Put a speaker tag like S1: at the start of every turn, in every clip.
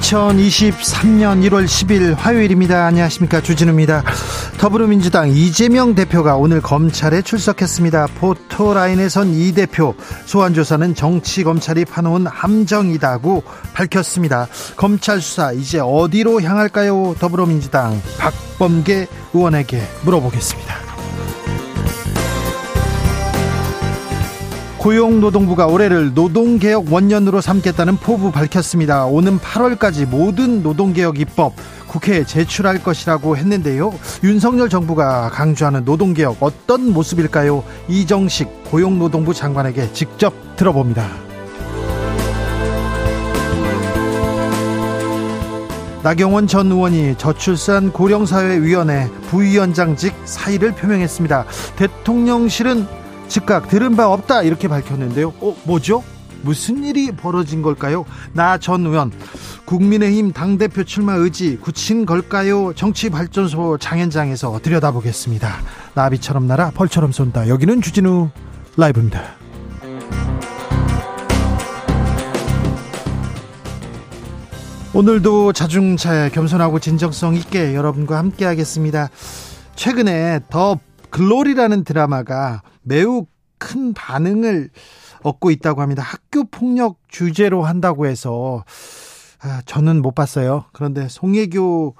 S1: 2023년 1월 10일 화요일입니다. 안녕하십니까. 주진우입니다. 더불어민주당 이재명 대표가 오늘 검찰에 출석했습니다. 포토라인에선 이 대표 소환조사는 정치검찰이 파놓은 함정이다고 밝혔습니다. 검찰 수사 이제 어디로 향할까요? 더불어민주당 박범계 의원에게 물어보겠습니다. 고용노동부가 올해를 노동개혁 원년으로 삼겠다는 포부 밝혔습니다. 오는 8월까지 모든 노동개혁 입법 국회에 제출할 것이라고 했는데요. 윤석열 정부가 강조하는 노동개혁 어떤 모습일까요? 이정식 고용노동부 장관에게 직접 들어봅니다. 나경원 전 의원이 저출산 고령사회위원회 부위원장직 사의를 표명했습니다. 대통령실은 즉각 들은 바 없다 이렇게 밝혔는데요. 어, 뭐죠? 무슨 일이 벌어진 걸까요? 나 전 의원 국민의힘 당대표 출마 의지 굳힌 걸까요? 정치발전소 장현장에서 들여다보겠습니다. 나비처럼 날아 벌처럼 쏜다. 여기는 주진우 라이브입니다. 오늘도 자중차에 겸손하고 진정성 있게 여러분과 함께 하겠습니다. 최근에 더 글로리라는 드라마가 매우 큰 반응을 얻고 있다고 합니다. 학교 폭력 주제로 한다고 해서 아, 저는 못 봤어요. 그런데 송혜교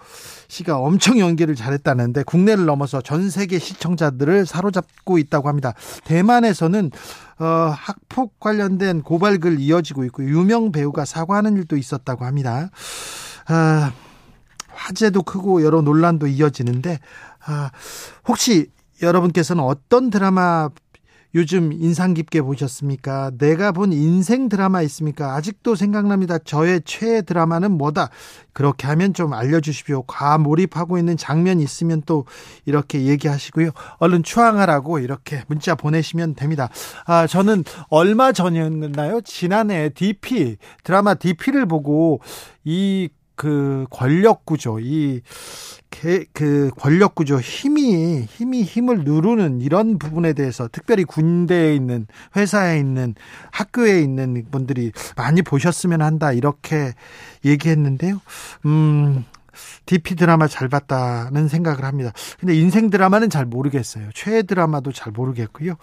S1: 씨가 엄청 연기를 잘했다는데 국내를 넘어서 전 세계 시청자들을 사로잡고 있다고 합니다. 대만에서는 어, 학폭 관련된 고발글 이어지고 있고 유명 배우가 사과하는 일도 있었다고 합니다. 아, 화제도 크고 여러 논란도 이어지는데 아, 혹시 여러분께서는 어떤 드라마 요즘 인상 깊게 보셨습니까? 내가 본 인생 드라마 있습니까? 아직도 생각납니다. 저의 최애 드라마는 뭐다? 그렇게 하면 좀 알려주십시오. 과몰입하고 있는 장면 있으면 또 이렇게 얘기하시고요. 얼른 추앙하라고 이렇게 문자 보내시면 됩니다. 아, 저는 얼마 전이었나요? 지난해 DP, 드라마 DP를 보고 이 그 권력 구조, 이 그 권력 구조 힘이 힘이 힘을 누르는 이런 부분에 대해서 특별히 군대에 있는 회사에 있는 학교에 있는 분들이 많이 보셨으면 한다 이렇게 얘기했는데요. 음. DP 드라마 잘 봤다는 생각을 합니다. 근데 인생 드라마는 잘 모르겠어요. 최애 드라마도 잘 모르겠고요.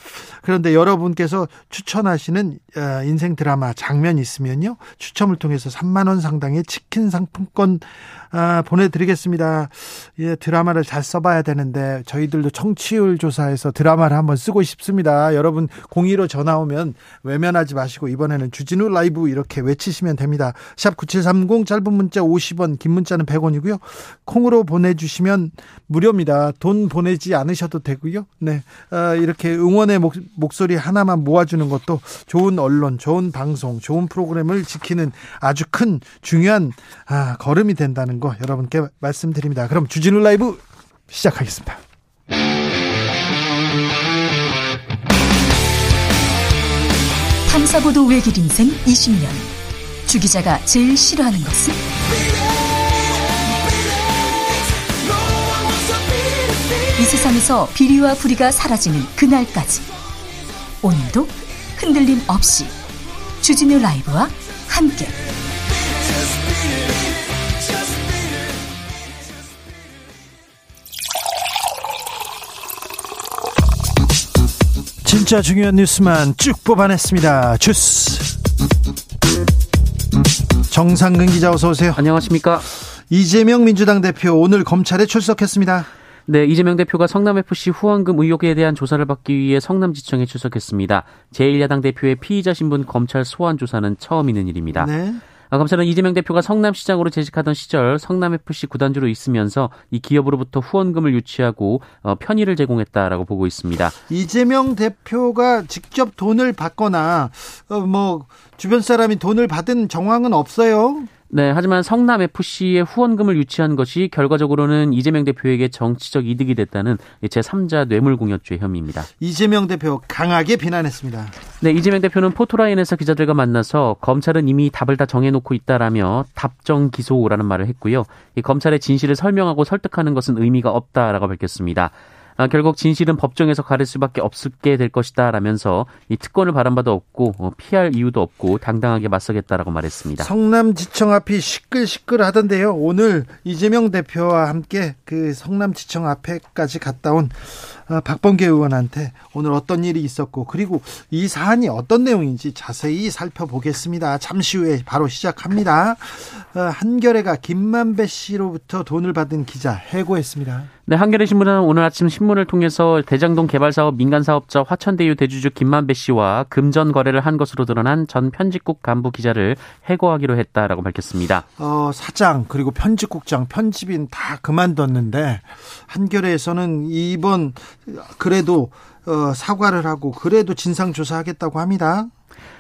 S1: 그런데 여러분께서 추천하시는 어, 인생 드라마 장면 있으면요. 추첨을 통해서 3만 원 상당의 치킨 상품권 아, 보내드리겠습니다. 예, 드라마를 잘 써봐야 되는데 저희들도 청취율 조사해서 드라마를 한번 쓰고 싶습니다. 여러분 02로 전화 오면 외면하지 마시고 이번에는 주진우 라이브 이렇게 외치시면 됩니다. 샵 9730 짧은 문자 50원 긴 문자는 100원이고 요. 콩으로 보내주시면 무료입니다. 돈 보내지 않으셔도 되고요. 네, 아, 이렇게 응원의 목, 목소리 하나만 모아주는 것도 좋은 언론, 좋은 방송, 좋은 프로그램을 지키는 아주 큰 중요한 아, 걸음이 된다는 거거 여러분께 말씀드립니다. 그럼 주진우 라이브 시작하겠습니다.
S2: 탐사보도 외길 인생 20년. 주 기자가 제일 싫어하는 것은? 이 세상에서 비리와 부리가 사라지는 그날까지. 오늘도 흔들림 없이 주진우 라이브와 함께.
S1: 진짜 중요한 뉴스만 쭉 뽑아냈습니다. 주스. 정상근 기자 어서 오세요.
S3: 안녕하십니까.
S1: 이재명 민주당 대표 오늘 검찰에 출석했습니다.
S3: 네, 이재명 대표가 성남FC 후원금 의혹에 대한 조사를 받기 위해 성남지청에 출석했습니다. 제1야당 대표의 피의자 신분 검찰 소환 조사는 처음 있는 일입니다. 네. 아, 검찰은 이재명 대표가 성남시장으로 재직하던 시절 성남FC 구단주로 있으면서 이 기업으로부터 후원금을 유치하고 어, 편의를 제공했다라고 보고 있습니다.
S1: 이재명 대표가 직접 돈을 받거나 어, 뭐 주변 사람이 돈을 받은 정황은 없어요.
S3: 네, 하지만 성남 FC의 후원금을 유치한 것이 결과적으로는 이재명 대표에게 정치적 이득이 됐다는 제3자 뇌물공여죄 혐의입니다.
S1: 이재명 대표 강하게 비난했습니다.
S3: 네, 이재명 대표는 포토라인에서 기자들과 만나서 검찰은 이미 답을 다 정해놓고 있다라며 답정 기소라는 말을 했고요. 이 검찰의 진실을 설명하고 설득하는 것은 의미가 없다라고 밝혔습니다. 아, 결국 진실은 법정에서 가릴 수밖에 없게 될 것이다 라면서 이 특권을 바란 바도 없고 어, 피할 이유도 없고 당당하게 맞서겠다라고 말했습니다.
S1: 성남지청 앞이 시끌시끌하던데요. 오늘 이재명 대표와 함께 그 성남지청 앞에까지 갔다 온 어, 박범계 의원한테 오늘 어떤 일이 있었고 그리고 이 사안이 어떤 내용인지 자세히 살펴보겠습니다. 잠시 후에 바로 시작합니다. 어, 한겨레가 김만배 씨로부터 돈을 받은 기자 해고했습니다.
S3: 네, 한겨레 신문은 오늘 아침 신문을 통해서 대장동 개발 사업 민간 사업자 화천대유 대주주 김만배 씨와 금전 거래를 한 것으로 드러난 전 편집국 간부 기자를 해고하기로 했다라고 밝혔습니다.
S1: 어, 사장 그리고 편집국장, 편집인 다 그만뒀는데 한겨레에서는 이번 그래도 어, 사과를 하고 그래도 진상 조사하겠다고 합니다.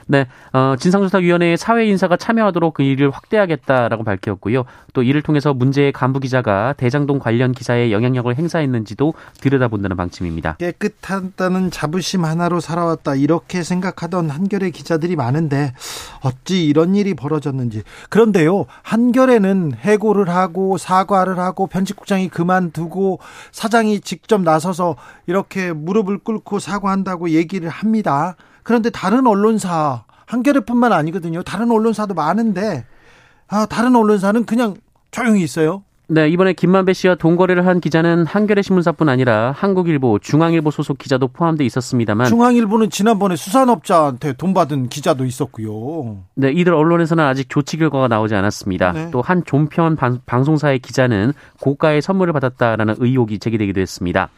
S3: 네, 어, 진상조사위원회의 사회 인사가 참여하도록 그 일을 확대하겠다라고 밝혔고요. 또 이를 통해서 문제의 간부 기자가 대장동 관련 기사에 영향력을 행사했는지도 들여다본다는 방침입니다.
S1: 깨끗하다는 자부심 하나로 살아왔다 이렇게 생각하던 한겨레 기자들이 많은데 어찌 이런 일이 벌어졌는지. 그런데요, 한겨레는 해고를 하고 사과를 하고 편집국장이 그만두고 사장이 직접 나서서 이렇게 무릎을 꿇고 사과한다고 얘기를 합니다. 그런데 다른 언론사 한겨레뿐만 아니거든요. 다른 언론사도 많은데 아, 다른 언론사는 그냥 조용히 있어요.
S3: 네, 이번에 김만배 씨와 동거래를 한 기자는 한겨레 신문사뿐 아니라 한국일보, 중앙일보 소속 기자도 포함돼 있었습니다만
S1: 중앙일보는 지난번에 수산업자한테 돈 받은 기자도 있었고요.
S3: 네, 이들 언론에서는 아직 조치 결과가 나오지 않았습니다. 네. 또한 종편 방송사의 기자는 고가의 선물을 받았다라는 의혹이 제기되기도 했습니다.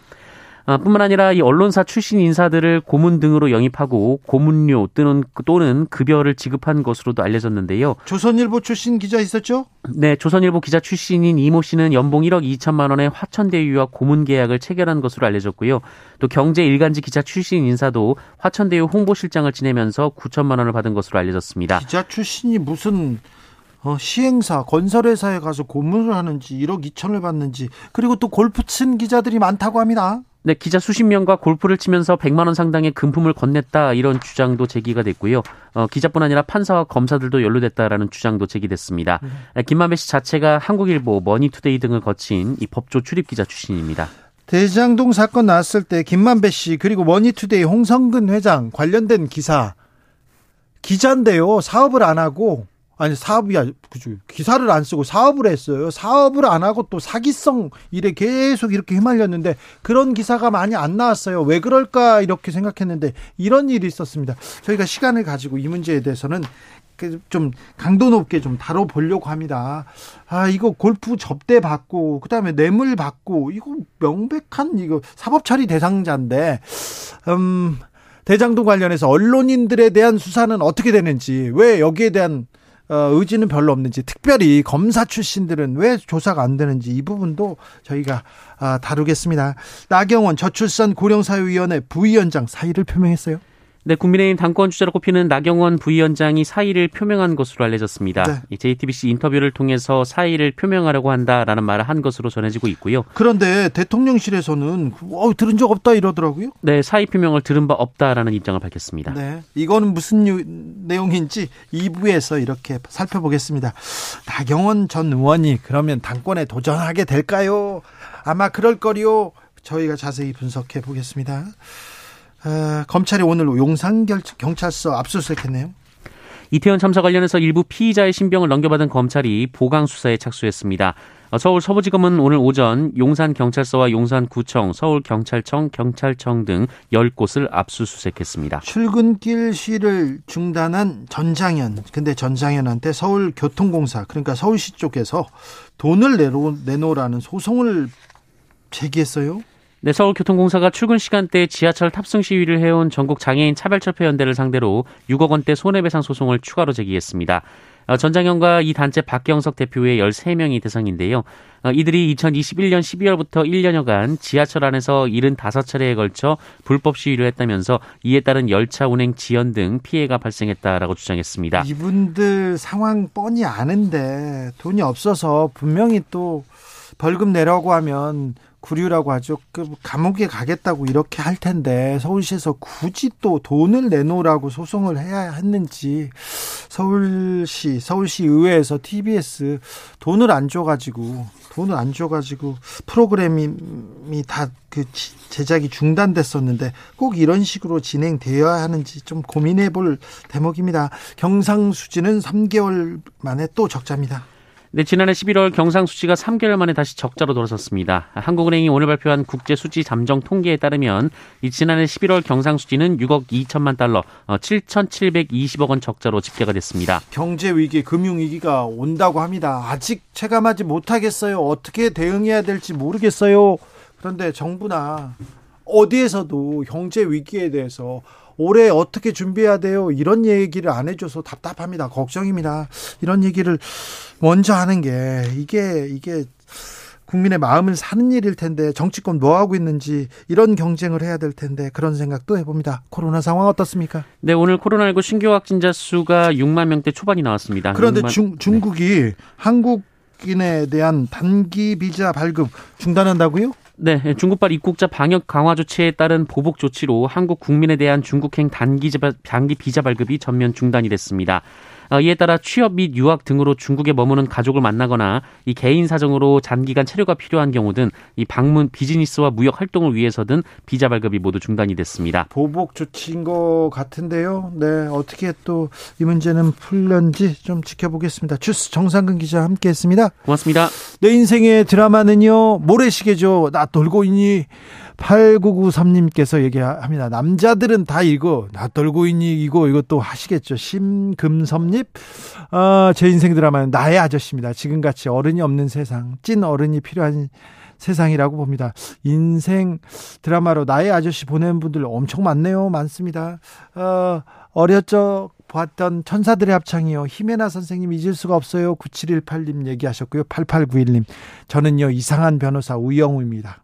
S3: 아, 뿐만 아니라 이 언론사 출신 인사들을 고문 등으로 영입하고 고문료 또는 또는 급여를 지급한 것으로도 알려졌는데요.
S1: 조선일보 출신 기자 있었죠?
S3: 네, 조선일보 기자 출신인 이모 씨는 연봉 1억 2천만 원의 화천대유와 고문 계약을 체결한 것으로 알려졌고요. 또 경제 일간지 기자 출신 인사도 화천대유 홍보실장을 지내면서 9천만 원을 받은 것으로 알려졌습니다.
S1: 기자 출신이 무슨 어, 시행사, 건설회사에 가서 고문을 하는지 1억 2천을 받는지 그리고 또 골프 친 기자들이 많다고 합니다.
S3: 네, 기자 수십 명과 골프를 치면서 100만 원 상당의 금품을 건넸다 이런 주장도 제기가 됐고요. 어, 기자뿐 아니라 판사와 검사들도 연루됐다라는 주장도 제기됐습니다. 음. 김만배 씨 자체가 한국일보, 머니투데이 등을 거친 이 법조 출입 기자 출신입니다.
S1: 대장동 사건 나왔을 때 김만배 씨 그리고 머니투데이 홍선근 회장 관련된 기사 기자인데요. 사업을 안 하고 아니 사업이 그죠 기사를 안 쓰고 사업을 했어요. 사업을 안 하고 또 사기성 일에 계속 이렇게 휘말렸는데 그런 기사가 많이 안 나왔어요. 왜 그럴까 이렇게 생각했는데 이런 일이 있었습니다. 저희가 시간을 가지고 이 문제에 대해서는 그좀 강도 높게 좀 다뤄보려고 합니다. 아 이거 골프 접대 받고 그 다음에 뇌물 받고 이거 명백한 이거 사법 처리 대상자인데 음. 대장동 관련해서 언론인들에 대한 수사는 어떻게 되는지 왜 여기에 대한 어, 의지는 별로 없는지 특별히 검사 출신들은 왜 조사가 안 되는지 이 부분도 저희가 아, 다루겠습니다. 나경원 저출산 고령사회위원회 부위원장 사의를 표명했어요.
S3: 네, 국민의힘 당권 주자로 꼽히는 나경원 부위원장이 사의를 표명한 것으로 알려졌습니다. 네. JTBC 인터뷰를 통해서 사의를 표명하려고 한다라는 말을 한 것으로 전해지고 있고요.
S1: 그런데 대통령실에서는 어, 들은 적 없다 이러더라고요.
S3: 네, 사의 표명을 들은 바 없다라는 입장을 밝혔습니다.
S1: 네, 이거는 무슨 유, 내용인지 2부에서 이렇게 살펴보겠습니다. 나경원 전 의원이 그러면 당권에 도전하게 될까요? 아마 그럴 거리요. 저희가 자세히 분석해 보겠습니다. 아, 검찰이 오늘 용산 경찰서 압수수색했네요.
S3: 이태원 참사 관련해서 일부 피의자의 신병을 넘겨받은 검찰이 보강 수사에 착수했습니다. 어, 서울 서부지검은 오늘 오전 용산 경찰서와 용산 구청, 서울 경찰청, 경찰청 등 10곳을 압수수색했습니다.
S1: 출근길 시를 중단한 전장현. 근데 전장현한테 서울 교통공사, 그러니까 서울시 쪽에서 돈을 내놓, 내놓으라는 소송을 제기했어요.
S3: 네, 서울교통공사가 출근 시간대 지하철 탑승 시위를 해온 전국 장애인 차별철폐연대를 상대로 6억 원대 손해배상 소송을 추가로 제기했습니다. 어, 전장현과 이 단체 박경석 대표 외 13명이 대상인데요. 어, 이들이 2021년 12월부터 1년여간 지하철 안에서 75차례에 걸쳐 불법 시위를 했다면서 이에 따른 열차 운행 지연 등 피해가 발생했다라고 주장했습니다.
S1: 이분들 상황 뻔히 아는데 돈이 없어서 분명히 또 벌금 내라고 하면 구류라고 하죠. 그 감옥에 가겠다고 이렇게 할 텐데 서울시에서 굳이 또 돈을 내놓으라고 소송을 해야 했는지 서울시 서울시 의회에서 TBS 돈을 안 줘가지고 돈을 안 줘가지고 프로그램이 다 그 제작이 중단됐었는데 꼭 이런 식으로 진행되어야 하는지 좀 고민해 볼 대목입니다. 경상수지는 3개월 만에 또 적자입니다.
S3: 네, 지난해 11월 경상수지가 3개월 만에 다시 적자로 돌아섰습니다. 한국은행이 오늘 발표한 국제수지 잠정 통계에 따르면 이 지난해 11월 경상수지는 6억 2천만 달러, 7,720억 어, 원 적자로 집계가 됐습니다.
S1: 경제 위기, 금융 위기가 온다고 합니다. 아직 체감하지 못하겠어요. 어떻게 대응해야 될지 모르겠어요. 그런데 정부나 어디에서도 경제 위기에 대해서 올해 어떻게 준비해야 돼요? 이런 얘기를 안 해줘서 답답합니다. 걱정입니다. 이런 얘기를 먼저 하는 게 이게 이게 국민의 마음을 사는 일일 텐데 정치권 뭐 하고 있는지 이런 경쟁을 해야 될 텐데 그런 생각도 해봅니다. 코로나 상황 어떻습니까?
S3: 네, 오늘 코로나19 신규 확진자 수가 6만 명대 초반이 나왔습니다.
S1: 그런데 6만... 중, 중국이 네. 한국 인에 대한 단기 비자 발급 중단한다고요?
S3: 네, 중국발 입국자 방역 강화 조치에 따른 보복 조치로 한국 국민에 대한 중국행 단기, 비자 발급이 전면 중단이 됐습니다. 어, 이에 따라 취업 및 유학 등으로 중국에 머무는 가족을 만나거나 이 개인 사정으로 장기간 체류가 필요한 경우 등 이 방문 비즈니스와 무역 활동을 위해서든 비자 발급이 모두 중단이 됐습니다.
S1: 보복 조치인 것 같은데요. 네, 어떻게 또 이 문제는 풀렸는지 좀 지켜보겠습니다. 주스 정상근 기자 함께했습니다.
S3: 고맙습니다.
S1: 내 인생의 드라마는요 모래시계죠. 나 돌고 있니? 8993님께서 얘기합니다. 남자들은 다 이거, 나 떨고 있니, 이거, 이것도 하시겠죠. 심금섭립, 어, 제 인생 드라마는 나의 아저씨입니다. 지금같이 어른이 없는 세상, 찐 어른이 필요한 세상이라고 봅니다. 인생 드라마로 나의 아저씨 보내는 분들 엄청 많네요. 많습니다. 어, 어렸죠. 봤던 천사들의 합창이요. 히메나 선생님 잊을 수가 없어요. 9718님 얘기하셨고요. 8891님. 저는요, 이상한 변호사 우영우입니다.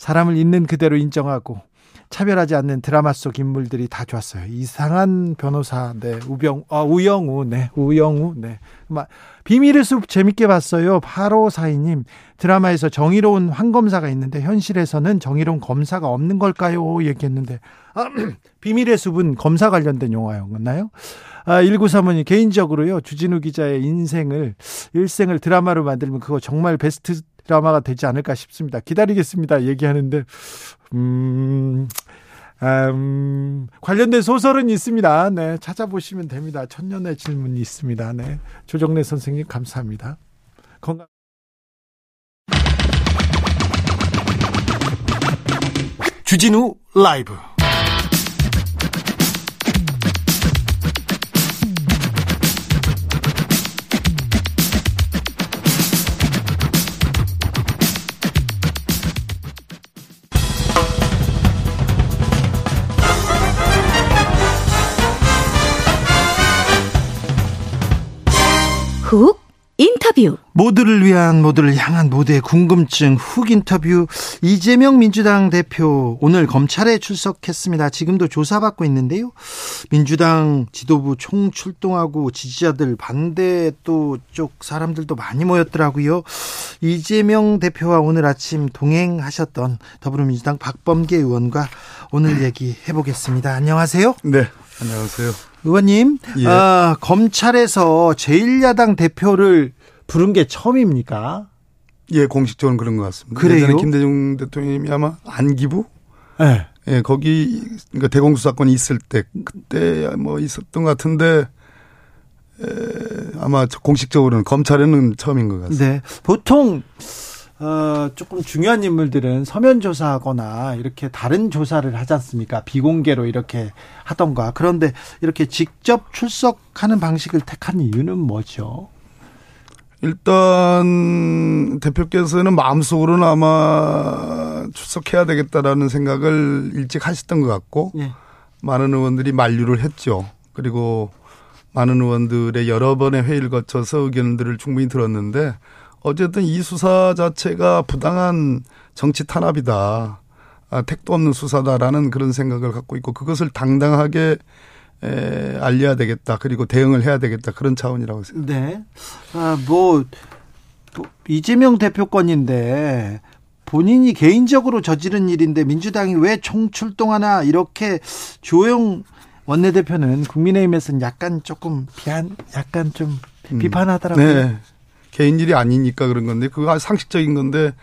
S1: 사람을 있는 그대로 인정하고 차별하지 않는 드라마 속 인물들이 다 좋았어요. 이상한 변호사, 네, 우병, 아, 우영우, 네, 우영우, 네. 비밀의 숲 재밌게 봤어요. 8542님, 드라마에서 정의로운 황검사가 있는데, 현실에서는 정의로운 검사가 없는 걸까요? 얘기했는데, 아, 비밀의 숲은 검사 관련된 영화였나요? 아, 1935님, 개인적으로요, 주진우 기자의 인생을, 일생을 드라마로 만들면 그거 정말 베스트 드라마가 되지 않을까 싶습니다. 기다리겠습니다. 얘기하는데, 음, 음, 관련된 소설은 있습니다. 네, 찾아보시면 됩니다. 천년의 질문이 있습니다. 네. 조정래 선생님, 감사합니다. 건강. 주진우 라이브
S2: 훅 인터뷰
S1: 모두를 위한 모두를 향한 모두의 궁금증 훅 인터뷰 이재명 민주당 대표 오늘 검찰에 출석했습니다. 지금도 조사받고 있는데요. 민주당 지도부 총 출동하고 지지자들 반대 또 쪽 사람들도 많이 모였더라고요. 이재명 대표와 오늘 아침 동행하셨던 더불어민주당 박범계 의원과 오늘 얘기 해 보겠습니다. 안녕하세요.
S4: 네, 안녕하세요.
S1: 의원님, 예. 아, 검찰에서 제1야당 대표를 부른 게 처음입니까?
S4: 예, 공식적으로는 그런 것 같습니다.
S1: 그래요? 예전에
S4: 김대중 대통령이 아마 안기부?
S1: 네.
S4: 예, 거기 그러니까 대공수 사건이 있을 때 그때 뭐 있었던 것 같은데 에, 아마 공식적으로는 검찰에는 처음인 것 같습니다.
S1: 네. 보통 어, 조금 중요한 인물들은 서면 조사하거나 이렇게 다른 조사를 하지 않습니까? 비공개로 이렇게 하던가. 그런데 이렇게 직접 출석하는 방식을 택한 이유는 뭐죠?
S4: 일단 대표께서는 마음속으로는 아마 출석해야 되겠다라는 생각을 일찍 하셨던 것 같고 예. 많은 의원들이 만류를 했죠. 그리고 많은 의원들의 여러 번의 회의를 거쳐서 의견들을 충분히 들었는데 어쨌든 이 수사 자체가 부당한 정치 탄압이다. 아, 택도 없는 수사다라는 그런 생각을 갖고 있고 그것을 당당하게 에, 알려야 되겠다. 그리고 대응을 해야 되겠다. 그런 차원이라고 생각합니다.
S1: 네. 아, 뭐, 뭐 이재명 대표 건인데 본인이 개인적으로 저지른 일인데 민주당이 왜 총출동하나 이렇게 조영 원내대표는 국민의힘에서는 약간 조금 비한, 약간 좀 비판하더라고요.
S4: 네. 개인 일이 아니니까 그런 건데 그거 상식적인 건데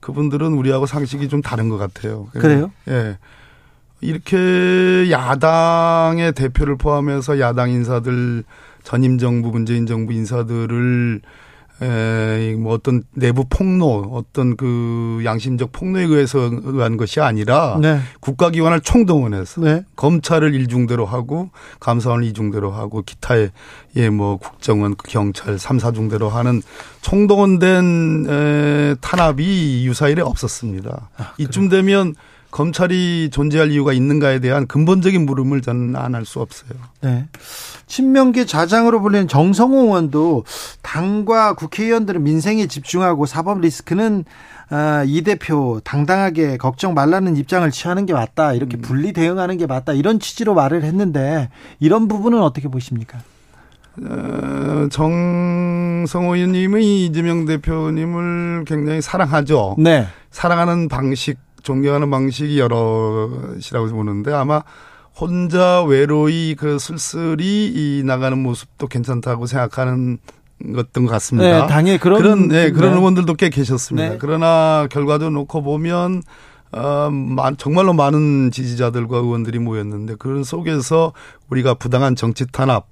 S4: 그분들은 우리하고 상식이 좀 다른 것 같아요.
S1: 그래요?
S4: 예. 이렇게 야당의 대표를 포함해서 야당 인사들 전임 정부 문재인 정부 인사들을 에, 뭐 어떤 내부 폭로, 어떤 그 양심적 폭로에 의해서 의한 것이 아니라
S1: 네.
S4: 국가기관을 총동원해서
S1: 네.
S4: 검찰을 일중대로 하고 감사원을 이중대로 하고 기타의 예뭐 국정원, 경찰 삼사중대로 하는 총동원된 에, 탄압이 유사일에 없었습니다.
S1: 아,
S4: 이쯤 되면 검찰이 존재할 이유가 있는가에 대한 근본적인 물음을 저는 안 할 수 없어요.
S1: 네. 친명계 좌장으로 불리는 정성호 의원도 당과 국회의원들은 민생에 집중하고 사법 리스크는 아, 이 대표 당당하게 걱정 말라는 입장을 취하는 게 맞다. 이렇게 분리 대응하는 게 맞다. 이런 취지로 말을 했는데 이런 부분은 어떻게 보십니까?
S4: 어, 정성호 의원님이 이재명 대표님을 굉장히 사랑하죠.
S1: 네.
S4: 사랑하는 방식, 존경하는 방식이 여럿이라고 보는데 아마 혼자 외로이 그 쓸쓸히 이 나가는 모습도 괜찮다고 생각하는 것던 것 같습니다.
S1: 네, 당에 그런
S4: 그런 네, 그런
S1: 네.
S4: 의원들도 꽤 계셨습니다.
S1: 네.
S4: 그러나 결과도 놓고 보면 어, 만- 정말로 많은 지지자들과 의원들이 모였는데 그런 속에서 우리가 부당한 정치 탄압 아,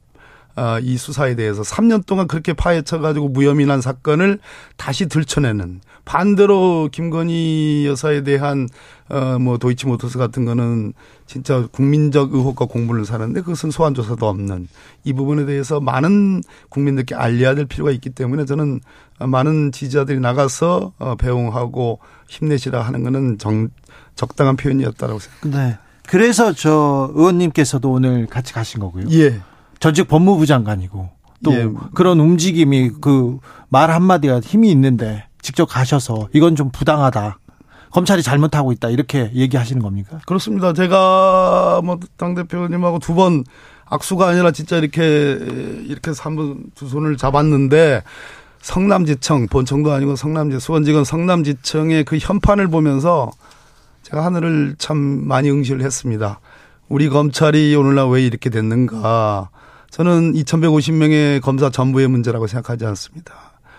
S4: 이 수사에 대해서 3년 동안 그렇게 파헤쳐가지고 무혐의 난 사건을 다시 들춰내는 반대로 김건희 여사에 대한 어뭐 도이치모터스 같은 거는 진짜 국민적 의혹과 공분을 사는데 그것은 소환 조사도 없는 이 부분에 대해서 많은 국민들께 알려야 될 필요가 있기 때문에 저는 많은 지지자들이 나가서 어 배웅하고 힘내시라 하는 거는 정 적당한 표현이었다라고 생각합니다.
S1: 네. 그래서 저 의원님께서도 오늘 같이 가신 거고요.
S4: 예.
S1: 전직 법무부 장관이고 또
S4: 예.
S1: 그런 움직임이 그 말 한마디가 힘이 있는데 직접 가셔서 이건 좀 부당하다. 검찰이 잘못하고 있다. 이렇게 얘기하시는 겁니까?
S4: 그렇습니다. 제가 뭐 당대표님하고 두 번 악수가 아니라 진짜 이렇게 이렇게 한번 두 손을 잡았는데 성남지청 본청도 아니고 성남지 수원지검 성남지청의 그 현판을 보면서 제가 하늘을 참 많이 응시를 했습니다. 우리 검찰이 오늘날 왜 이렇게 됐는가. 저는 2150명의 검사 전부의 문제라고 생각하지 않습니다.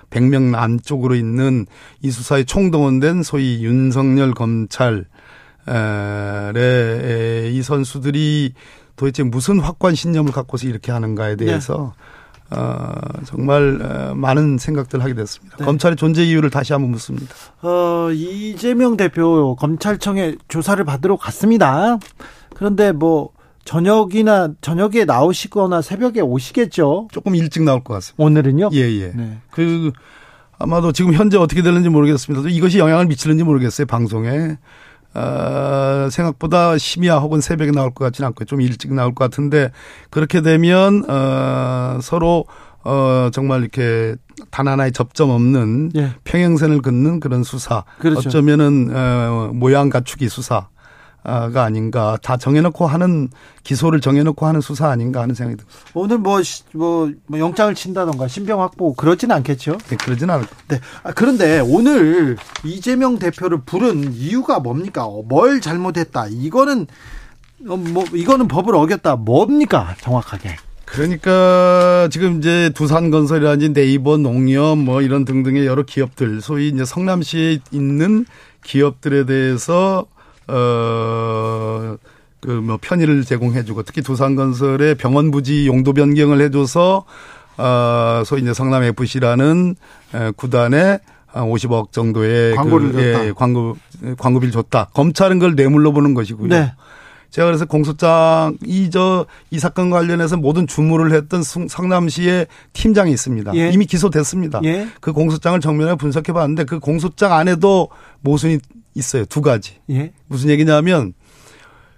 S4: 100명 안쪽으로 있는 이 수사에 총동원된 소위 윤석열 검찰 에, 이 선수들이 도대체 무슨 확고한 신념을 갖고서 이렇게 하는가에 대해서 어, 정말 어, 많은 생각들을 하게 됐습니다.
S1: 네.
S4: 검찰의 존재 이유를 다시 한번 묻습니다.
S1: 어, 이재명 대표 검찰청에 조사를 받으러 갔습니다. 그런데 뭐 저녁이나 저녁에 나오시거나 새벽에 오시겠죠.
S4: 조금 일찍 나올 것 같습니다.
S1: 오늘은요?
S4: 예, 예.
S1: 네.
S4: 그 아마도 지금 현재 어떻게 되는지 모르겠습니다. 또 이것이 영향을 미치는지 모르겠어요. 방송에. 어, 생각보다 심야 혹은 새벽에 나올 것 같지는 않고요. 좀 일찍 나올 것 같은데 그렇게 되면 어, 서로 어, 정말 이렇게 단 하나의 접점 없는
S1: 예.
S4: 평행선을 긋는 그런 수사.
S1: 그렇죠.
S4: 어쩌면은 어, 모양 갖추기 수사. 가 아닌가 다 정해놓고 하는 기소를 정해놓고 하는 수사 아닌가 하는 생각이 듭니다.
S1: 오늘 뭐, 시- 뭐, 뭐 영장을 친다던가 신병 확보 그러진 않겠죠.
S4: 네, 그러진 않을 겁니다.
S1: 네. 아, 그런데 오늘 이재명 대표를 부른 이유가 뭡니까? 어, 뭘 잘못했다. 이거는 어, 뭐 이거는 법을 어겼다. 뭡니까? 정확하게.
S4: 그러니까 지금 이제 두산건설이라든지 네이버 농협 뭐 이런 등등의 여러 기업들 소위 이제 성남시에 있는 기업들에 대해서 어 그 뭐 편의를 제공해주고 특히 두산건설의 병원 부지 용도 변경을 해줘서 어 소위 이제 성남 FC라는 구단에 한 50억 정도의
S1: 광고를
S4: 그,
S1: 줬다.
S4: 예, 광고 광고비를 줬다. 검찰은 그걸 뇌물로 보는 것이고요.
S1: 네.
S4: 제가 그래서 공소장 이저이 사건 관련해서 모든 주무를 했던 숭- 성남시의 팀장이 있습니다.
S1: 예.
S4: 이미 기소됐습니다.
S1: 예.
S4: 그 공소장을 정면에 분석해 봤는데 그 공소장 안에도 모순이 있어요. 두 가지.
S1: 예.
S4: 무슨 얘기냐면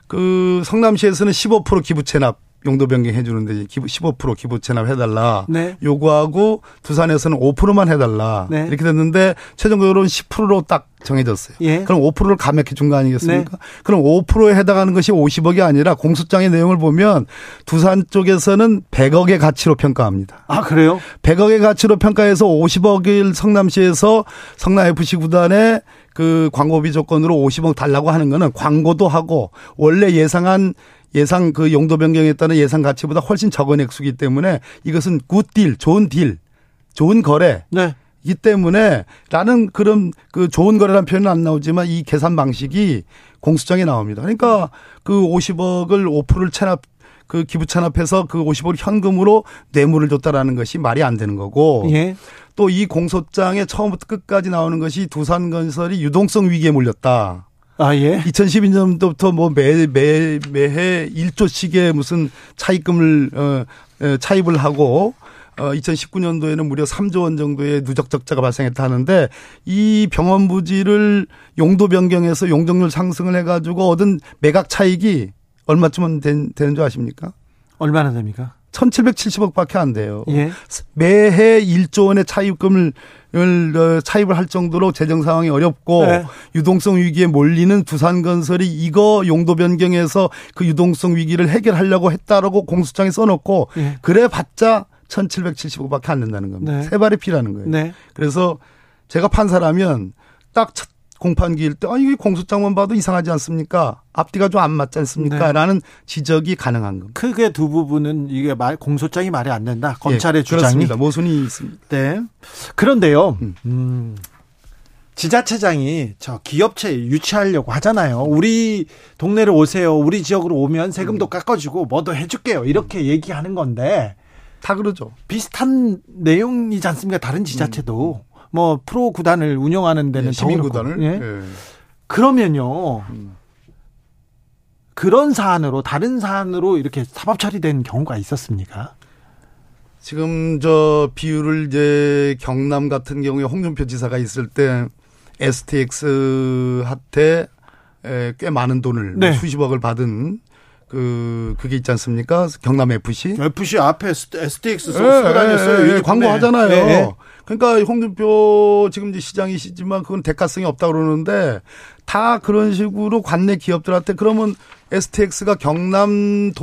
S4: 그 성남시에서는 15% 기부 체납 용도 변경해 주는데 기부 15% 기부 체납 해달라
S1: 네.
S4: 요구하고 두산에서는 5%만 해달라
S1: 네.
S4: 이렇게 됐는데 최종적으로는 10%로 딱 정해졌어요.
S1: 예.
S4: 그럼 5%를 감액해 준 거 아니겠습니까?
S1: 네.
S4: 그럼 5%에 해당하는 것이 50억이 아니라 공소장의 내용을 보면 두산 쪽에서는 100억의 가치로 평가합니다.
S1: 아 그래요?
S4: 100억의 가치로 평가해서 50억을 성남시에서 성남 FC 구단에 그 광고비 조건으로 50억 달라고 하는 거는 광고도 하고 원래 예상한 예상 그 용도 변경했다는 예상 가치보다 훨씬 적은 액수기 때문에 이것은 굿딜, 좋은 딜, 좋은 거래.
S1: 네.
S4: 이 때문에 나는 그런 그 좋은 거래라는 표현은 안 나오지만 이 계산 방식이 공수장에 나옵니다. 그러니까 그 50억을 5%를 체납 그 기부 체납해서 그 50억을 현금으로 뇌물을 줬다라는 것이 말이 안 되는 거고
S1: 예.
S4: 또 이 공소장에 처음부터 끝까지 나오는 것이 두산건설이 유동성 위기에 몰렸다.
S1: 아 예.
S4: 2012년도부터 뭐 매, 매, 매해 1조씩의 무슨 차입금을, 어, 에, 차입을 하고, 어, 2019년도에는 무려 3조 원 정도의 누적 적자가 발생했다 하는데 이 병원 부지를 용도 변경해서 용적률 상승을 해가지고 얻은 매각 차익이 얼마쯤은 된, 되는 줄 아십니까?
S1: 얼마나 됩니까?
S4: 1770억밖에 안 돼요.
S1: 예.
S4: 매해 1조 원의 차입금을 어, 차입을 할 정도로 재정 상황이 어렵고
S1: 네.
S4: 유동성 위기에 몰리는 두산건설이 이거 용도 변경해서 그 유동성 위기를 해결하려고 했다라고 공수장에 써놓고
S1: 예.
S4: 그래 봤자 1775밖에 안 된다는 겁니다.
S1: 네.
S4: 세 발이 피라는 거예요.
S1: 네.
S4: 그래서 제가 판사라면 딱 첫 공판기일 때, 아, 이게 공소장만 봐도 이상하지 않습니까? 앞뒤가 좀 안 맞지 않습니까?
S1: 네.
S4: 라는 지적이 가능한 겁니다.
S1: 크게 두 부분은 이게 말 공소장이 말이 안 된다. 검찰의
S4: 예,
S1: 주장이.
S4: 그렇습니다. 모순이 있습니다.
S1: 네. 그런데요.
S4: 음.
S1: 음. 지자체장이 저 기업체 유치하려고 하잖아요. 우리 동네를 오세요. 우리 지역으로 오면
S4: 음.
S1: 세금도 깎아주고 뭐도 해줄게요. 이렇게 얘기하는 건데
S4: 다 그러죠.
S1: 비슷한 내용이지 않습니까? 다른 지자체도 뭐 프로 구단을 운영하는 데는
S4: 음. 예, 시민. 구단을.
S1: 예.
S4: 예.
S1: 그러면요.
S4: 음.
S1: 그런 사안으로 다른 사안으로 이렇게 사법 처리된 경우가 있었습니까?
S4: 지금 저 비율을 이제 경남 같은 경우에 홍준표 지사가 있을 때 STX한테 에, 꽤 많은 돈을
S1: 네.
S4: 수십억을 받은 그 그게 있지 않습니까? 경남 FC.
S1: FC 앞에 STX
S4: 예, 예, 예, 광고하잖아요.
S1: 네.
S4: 그러니까 홍준표 지금 이제 시장이시지만 그건 대가성이 없다 고 그러는데 다 그런 식으로 관내 기업들한테 그러면 STX가 경남도로부터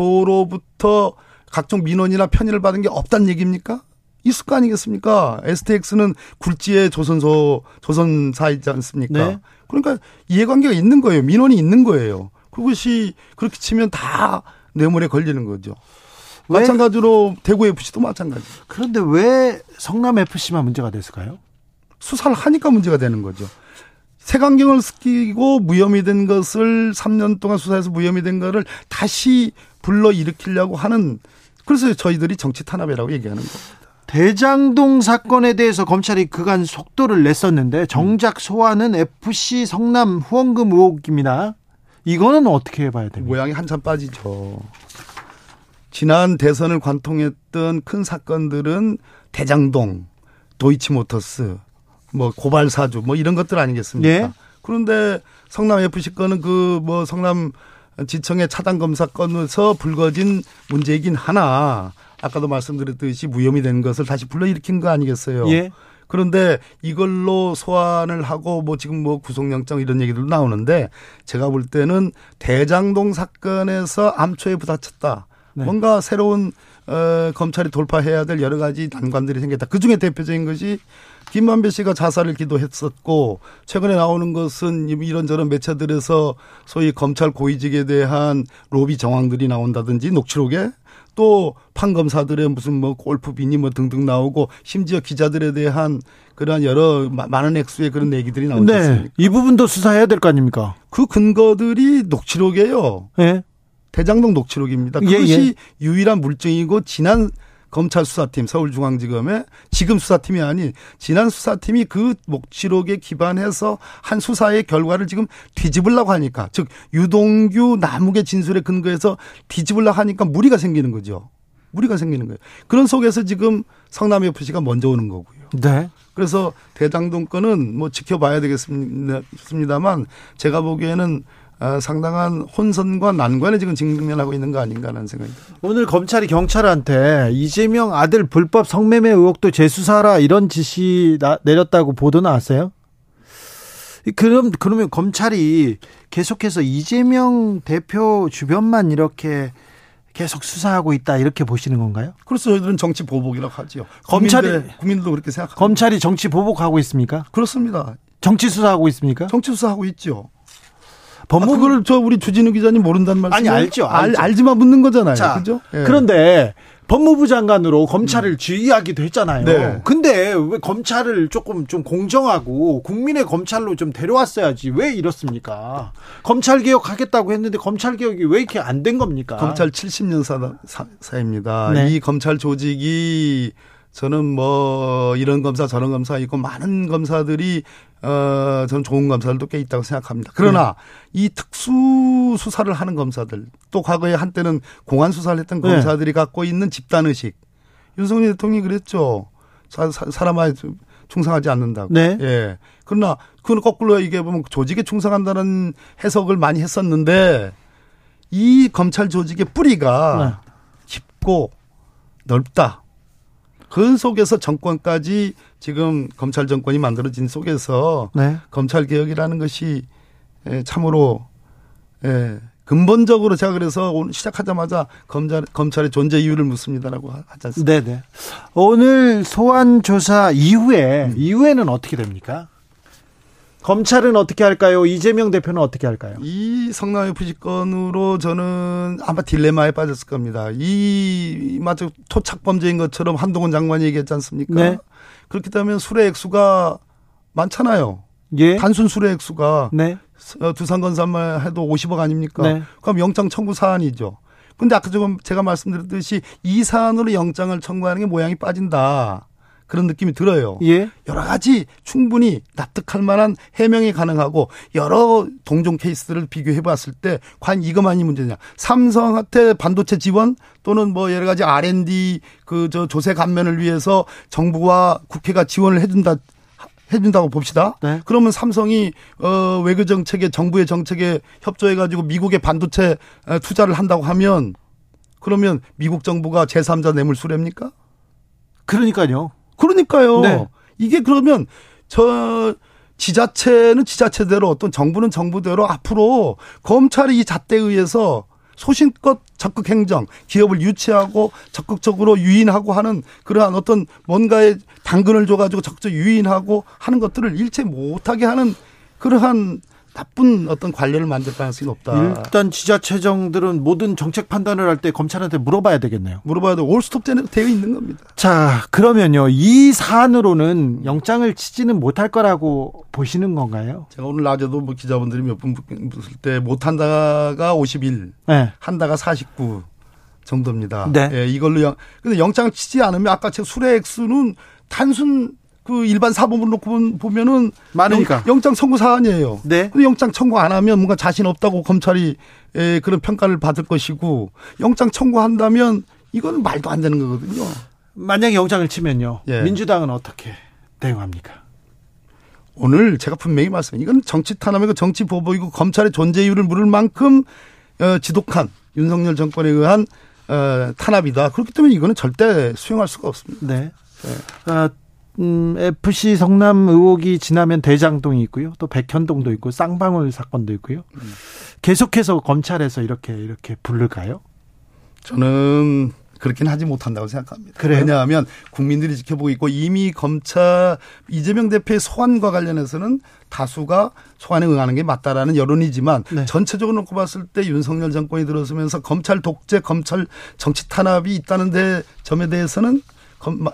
S4: 각종 민원이나 편의를 받은 게 없다는 얘기입니까? 있을 거 아니겠습니까? STX는 굴지의 조선소 조선사이지 않습니까?
S1: 네.
S4: 그러니까 이해관계가 있는 거예요. 민원이 있는 거예요. 그것이 그렇게 치면 다 뇌물에 걸리는 거죠.
S1: 왜?
S4: 마찬가지로 대구 FC도 마찬가지.
S1: 그런데 왜 성남 FC만 문제가 됐을까요?
S4: 수사를 하니까 문제가 되는 거죠. 색안경을 쓰고 무혐의 된 것을 3년 동안 수사해서 무혐의 된 거를 다시 불러 일으키려고 하는 그래서 저희들이 정치 탄압이라고 얘기하는 겁니다.
S1: 대장동 사건에 대해서 검찰이 그간 속도를 냈었는데 정작 소환은 FC 성남 후원금 의혹입니다. 이거는 어떻게 해봐야 됩니까?
S4: 모양이 한참 빠지죠. 지난 대선을 관통했던 큰 사건들은 대장동, 도이치모터스, 뭐 고발 사주 뭐 이런 것들 아니겠습니까?
S1: 예.
S4: 그런데 성남 FC 건은 그 뭐 성남 지청의 차단 검사 건에서 불거진 문제이긴 하나 아까도 말씀드렸듯이 무혐의 된 것을 다시 불러일으킨 거 아니겠어요?
S1: 예.
S4: 그런데 이걸로 소환을 하고 뭐 지금 뭐 구속영장 이런 얘기도 나오는데 제가 볼 때는 대장동 사건에서 암초에 부닥쳤다.
S1: 네.
S4: 뭔가 새로운 어, 검찰이 돌파해야 될 여러 가지 난관들이 생겼다. 그 중에 대표적인 것이 김만배 씨가 자살을 기도했었고 최근에 나오는 것은 이런저런 매체들에서 소위 검찰 고위직에 대한 로비 정황들이 나온다든지 녹취록에 또 판검사들의 무슨 뭐 골프 비니 뭐 등등 나오고 심지어 기자들에 대한 그러한 여러 마- 많은 액수의 그런 얘기들이 나오지
S1: 네.
S4: 않습니까?
S1: 이 부분도 수사해야 될 거 아닙니까?
S4: 그 근거들이 녹취록이에요.
S1: 예.
S4: 대장동 녹취록입니다.
S1: 예,
S4: 그것이 유일한 물증이고 지난 검찰 수사팀 서울중앙지검의 지금 수사팀이 아닌 지난 수사팀이 그 녹취록에 기반해서 한 수사의 결과를 지금 뒤집으려고 하니까 즉 유동규 남욱의 진술에 근거해서 뒤집으려고 하니까 무리가 생기는 거죠. 무리가 생기는 거예요. 그런 속에서 지금 성남 FC가 먼저 오는 거고요.
S1: 네.
S4: 그래서 대장동 건은 뭐 지켜봐야 되겠습니다만 제가 보기에는 어, 상당한 혼선과 난관에 지금 직면하고 있는 거 아닌가라는 생각이 듭니다.
S1: 오늘 검찰이 경찰한테 이재명 아들 불법 성매매 의혹도 재수사하라 이런 지시 나, 내렸다고 보도 나왔어요. 그럼 그러면 검찰이 계속해서 이재명 대표 주변만 이렇게 계속 수사하고 있다 이렇게 보시는 건가요?
S4: 그래서 저희들은 정치 보복이라고 하죠.
S1: 검찰이-
S4: 국민들, 국민들도 그렇게 생각합니다.
S1: 검찰이 정치 보복하고 있습니까?
S4: 그렇습니다.
S1: 정치 수사하고 있습니까?
S4: 정치 수사하고 있죠.
S1: 법무부
S4: 아, 그걸 저 우리 주진우 기자님 모른다는 말씀
S1: 아니, 알죠, 알죠.
S4: 알, 지만 묻는 거잖아요.
S1: 자,
S4: 그죠? 예.
S1: 그런데 법무부 장관으로 검찰을 지휘하기도 했잖아요.
S4: 네.
S1: 근데 왜 검찰을 조금 좀 공정하고 국민의 검찰로 좀 데려왔어야지 왜 이렇습니까? 검찰 개혁하겠다고 했는데 검찰 개혁이 왜 이렇게 안 된 겁니까?
S4: 검찰 70년 사, 사, 사입니다.
S1: 네.
S4: 이 검찰 조직이 저는 뭐 이런 검사 저런 검사 있고 많은 검사들이 어 저는 좋은 검사들도 꽤 있다고 생각합니다. 그러나
S1: 네.
S4: 이 특수 수사를 하는 검사들 또 과거에 한때는 공안 수사를 했던
S1: 네.
S4: 검사들이 갖고 있는 집단 의식 윤석열 대통령이 그랬죠. 사, 사, 사람한테 충성하지 않는다고.
S1: 네.
S4: 예. 그러나 그건 거꾸로 얘기해 보면 조직에 충성한다는 해석을 많이 했었는데 이 검찰 조직의 뿌리가
S1: 네.
S4: 깊고 넓다. 그 속에서 정권까지 지금 검찰 정권이 만들어진 속에서
S1: 네.
S4: 검찰 개혁이라는 것이 예, 참으로 예, 근본적으로 제가 그래서 오늘 시작하자마자 검찰 검찰의 존재 이유를 묻습니다라고 하- 하지 않습니까?
S1: 네네. 오늘 소환 조사 이후에 이후에는 어떻게 됩니까? 검찰은 어떻게 할까요? 이재명 대표는 어떻게 할까요?
S4: 이 성남 FC 건으로 저는 아마 딜레마에 빠졌을 겁니다. 이 마치 토착 범죄인 것처럼 한동훈 장관이 얘기했지 않습니까?
S1: 네.
S4: 그렇기 때문에 술의 액수가 많잖아요.
S1: 예.
S4: 단순 술의 액수가
S1: 네.
S4: 어, 두산건설만 해도 50억 아닙니까?
S1: 네.
S4: 그럼 영장 청구 사안이죠. 근데 아까 조금 제가 말씀드렸듯이 이 사안으로 영장을 청구하는 게 모양이 빠진다. 그런 느낌이 들어요.
S1: 예.
S4: 여러 가지 충분히 납득할 만한 해명이 가능하고 여러 동종 케이스들을 비교해 봤을 때 과연 이것만이 문제냐. 삼성한테 반도체 지원 또는 뭐 여러 가지 R&D 그 저 조세 감면을 위해서 정부와 국회가 지원을 해 준다 해준다고 봅시다.
S1: 네.
S4: 그러면 삼성이 어 외교 정책에 정부의 정책에 협조해 가지고 미국의 반도체 어, 투자를 한다고 하면 그러면 미국 정부가 제3자 뇌물 수뢰입니까?
S1: 그러니까요.
S4: 그러니까요.
S1: 네.
S4: 이게 그러면 저 지자체는 지자체대로 어떤 정부는 정부대로 앞으로 검찰이 이 잣대에 의해서 소신껏 적극 행정, 기업을 유치하고 적극적으로 유인하고 하는 그러한 어떤 뭔가에 당근을 줘가지고 적극 유인하고 하는 것들을 일체 못하게 하는 그러한 나쁜 어떤 관례를 만들 가능성이 높다.
S1: 일단 지자체정들은 모든 정책 판단을 할 때 검찰한테 물어봐야 되겠네요.
S4: 물어봐야 돼. 올스톱 되어 있는 겁니다.
S1: 자, 그러면요. 이 사안으로는 영장을 치지는 못할 거라고 보시는 건가요?
S4: 제가 오늘 낮에도 뭐 기자분들이 몇 분 묻을 때 못한다가 51,
S1: 네.
S4: 한다가 49 정도입니다.
S1: 네.
S4: 예, 이걸로 영, 근데 영장을 치지 않으면 아까 제가 수뢰 액수는 단순 그 일반 사범으로 놓고 본- 보면은
S1: 많으니까.
S4: 영, 장 청구 사안이에요.
S1: 네.
S4: 근데 영장 청구 안 하면 뭔가 자신 없다고 검찰이 예, 그런 평가를 받을 것이고 영장 청구한다면 이건 말도 안 되는 거거든요.
S1: 만약에 영장을 치면요.
S4: 예.
S1: 민주당은 어떻게 대응합니까?
S4: 오늘 제가 분명히 말씀, 이건 정치 탄압이고 정치 보복이고 검찰의 존재 이유를 물을 만큼 어, 지독한 윤석열 정권에 의한 어, 탄압이다. 그렇기 때문에 이거는 절대 수용할 수가 없습니다.
S1: 네. 아, 음, FC 성남 의혹이 지나면 대장동이 있고요. 또 백현동도 있고 쌍방울 사건도 있고요. 계속해서 검찰에서 이렇게 이렇게 부를까요?
S4: 저는 그렇게는 하지 못한다고 생각합니다.
S1: 그래요?
S4: 왜냐하면 국민들이 지켜보고 있고 이미 검찰 이재명 대표의 소환과 관련해서는 다수가 소환에 응하는 게 맞다라는 여론이지만
S1: 네.
S4: 전체적으로 놓고 봤을 때 윤석열 정권이 들어서면서 검찰 독재, 검찰 정치 탄압이 있다는 데 점에 대해서는 검-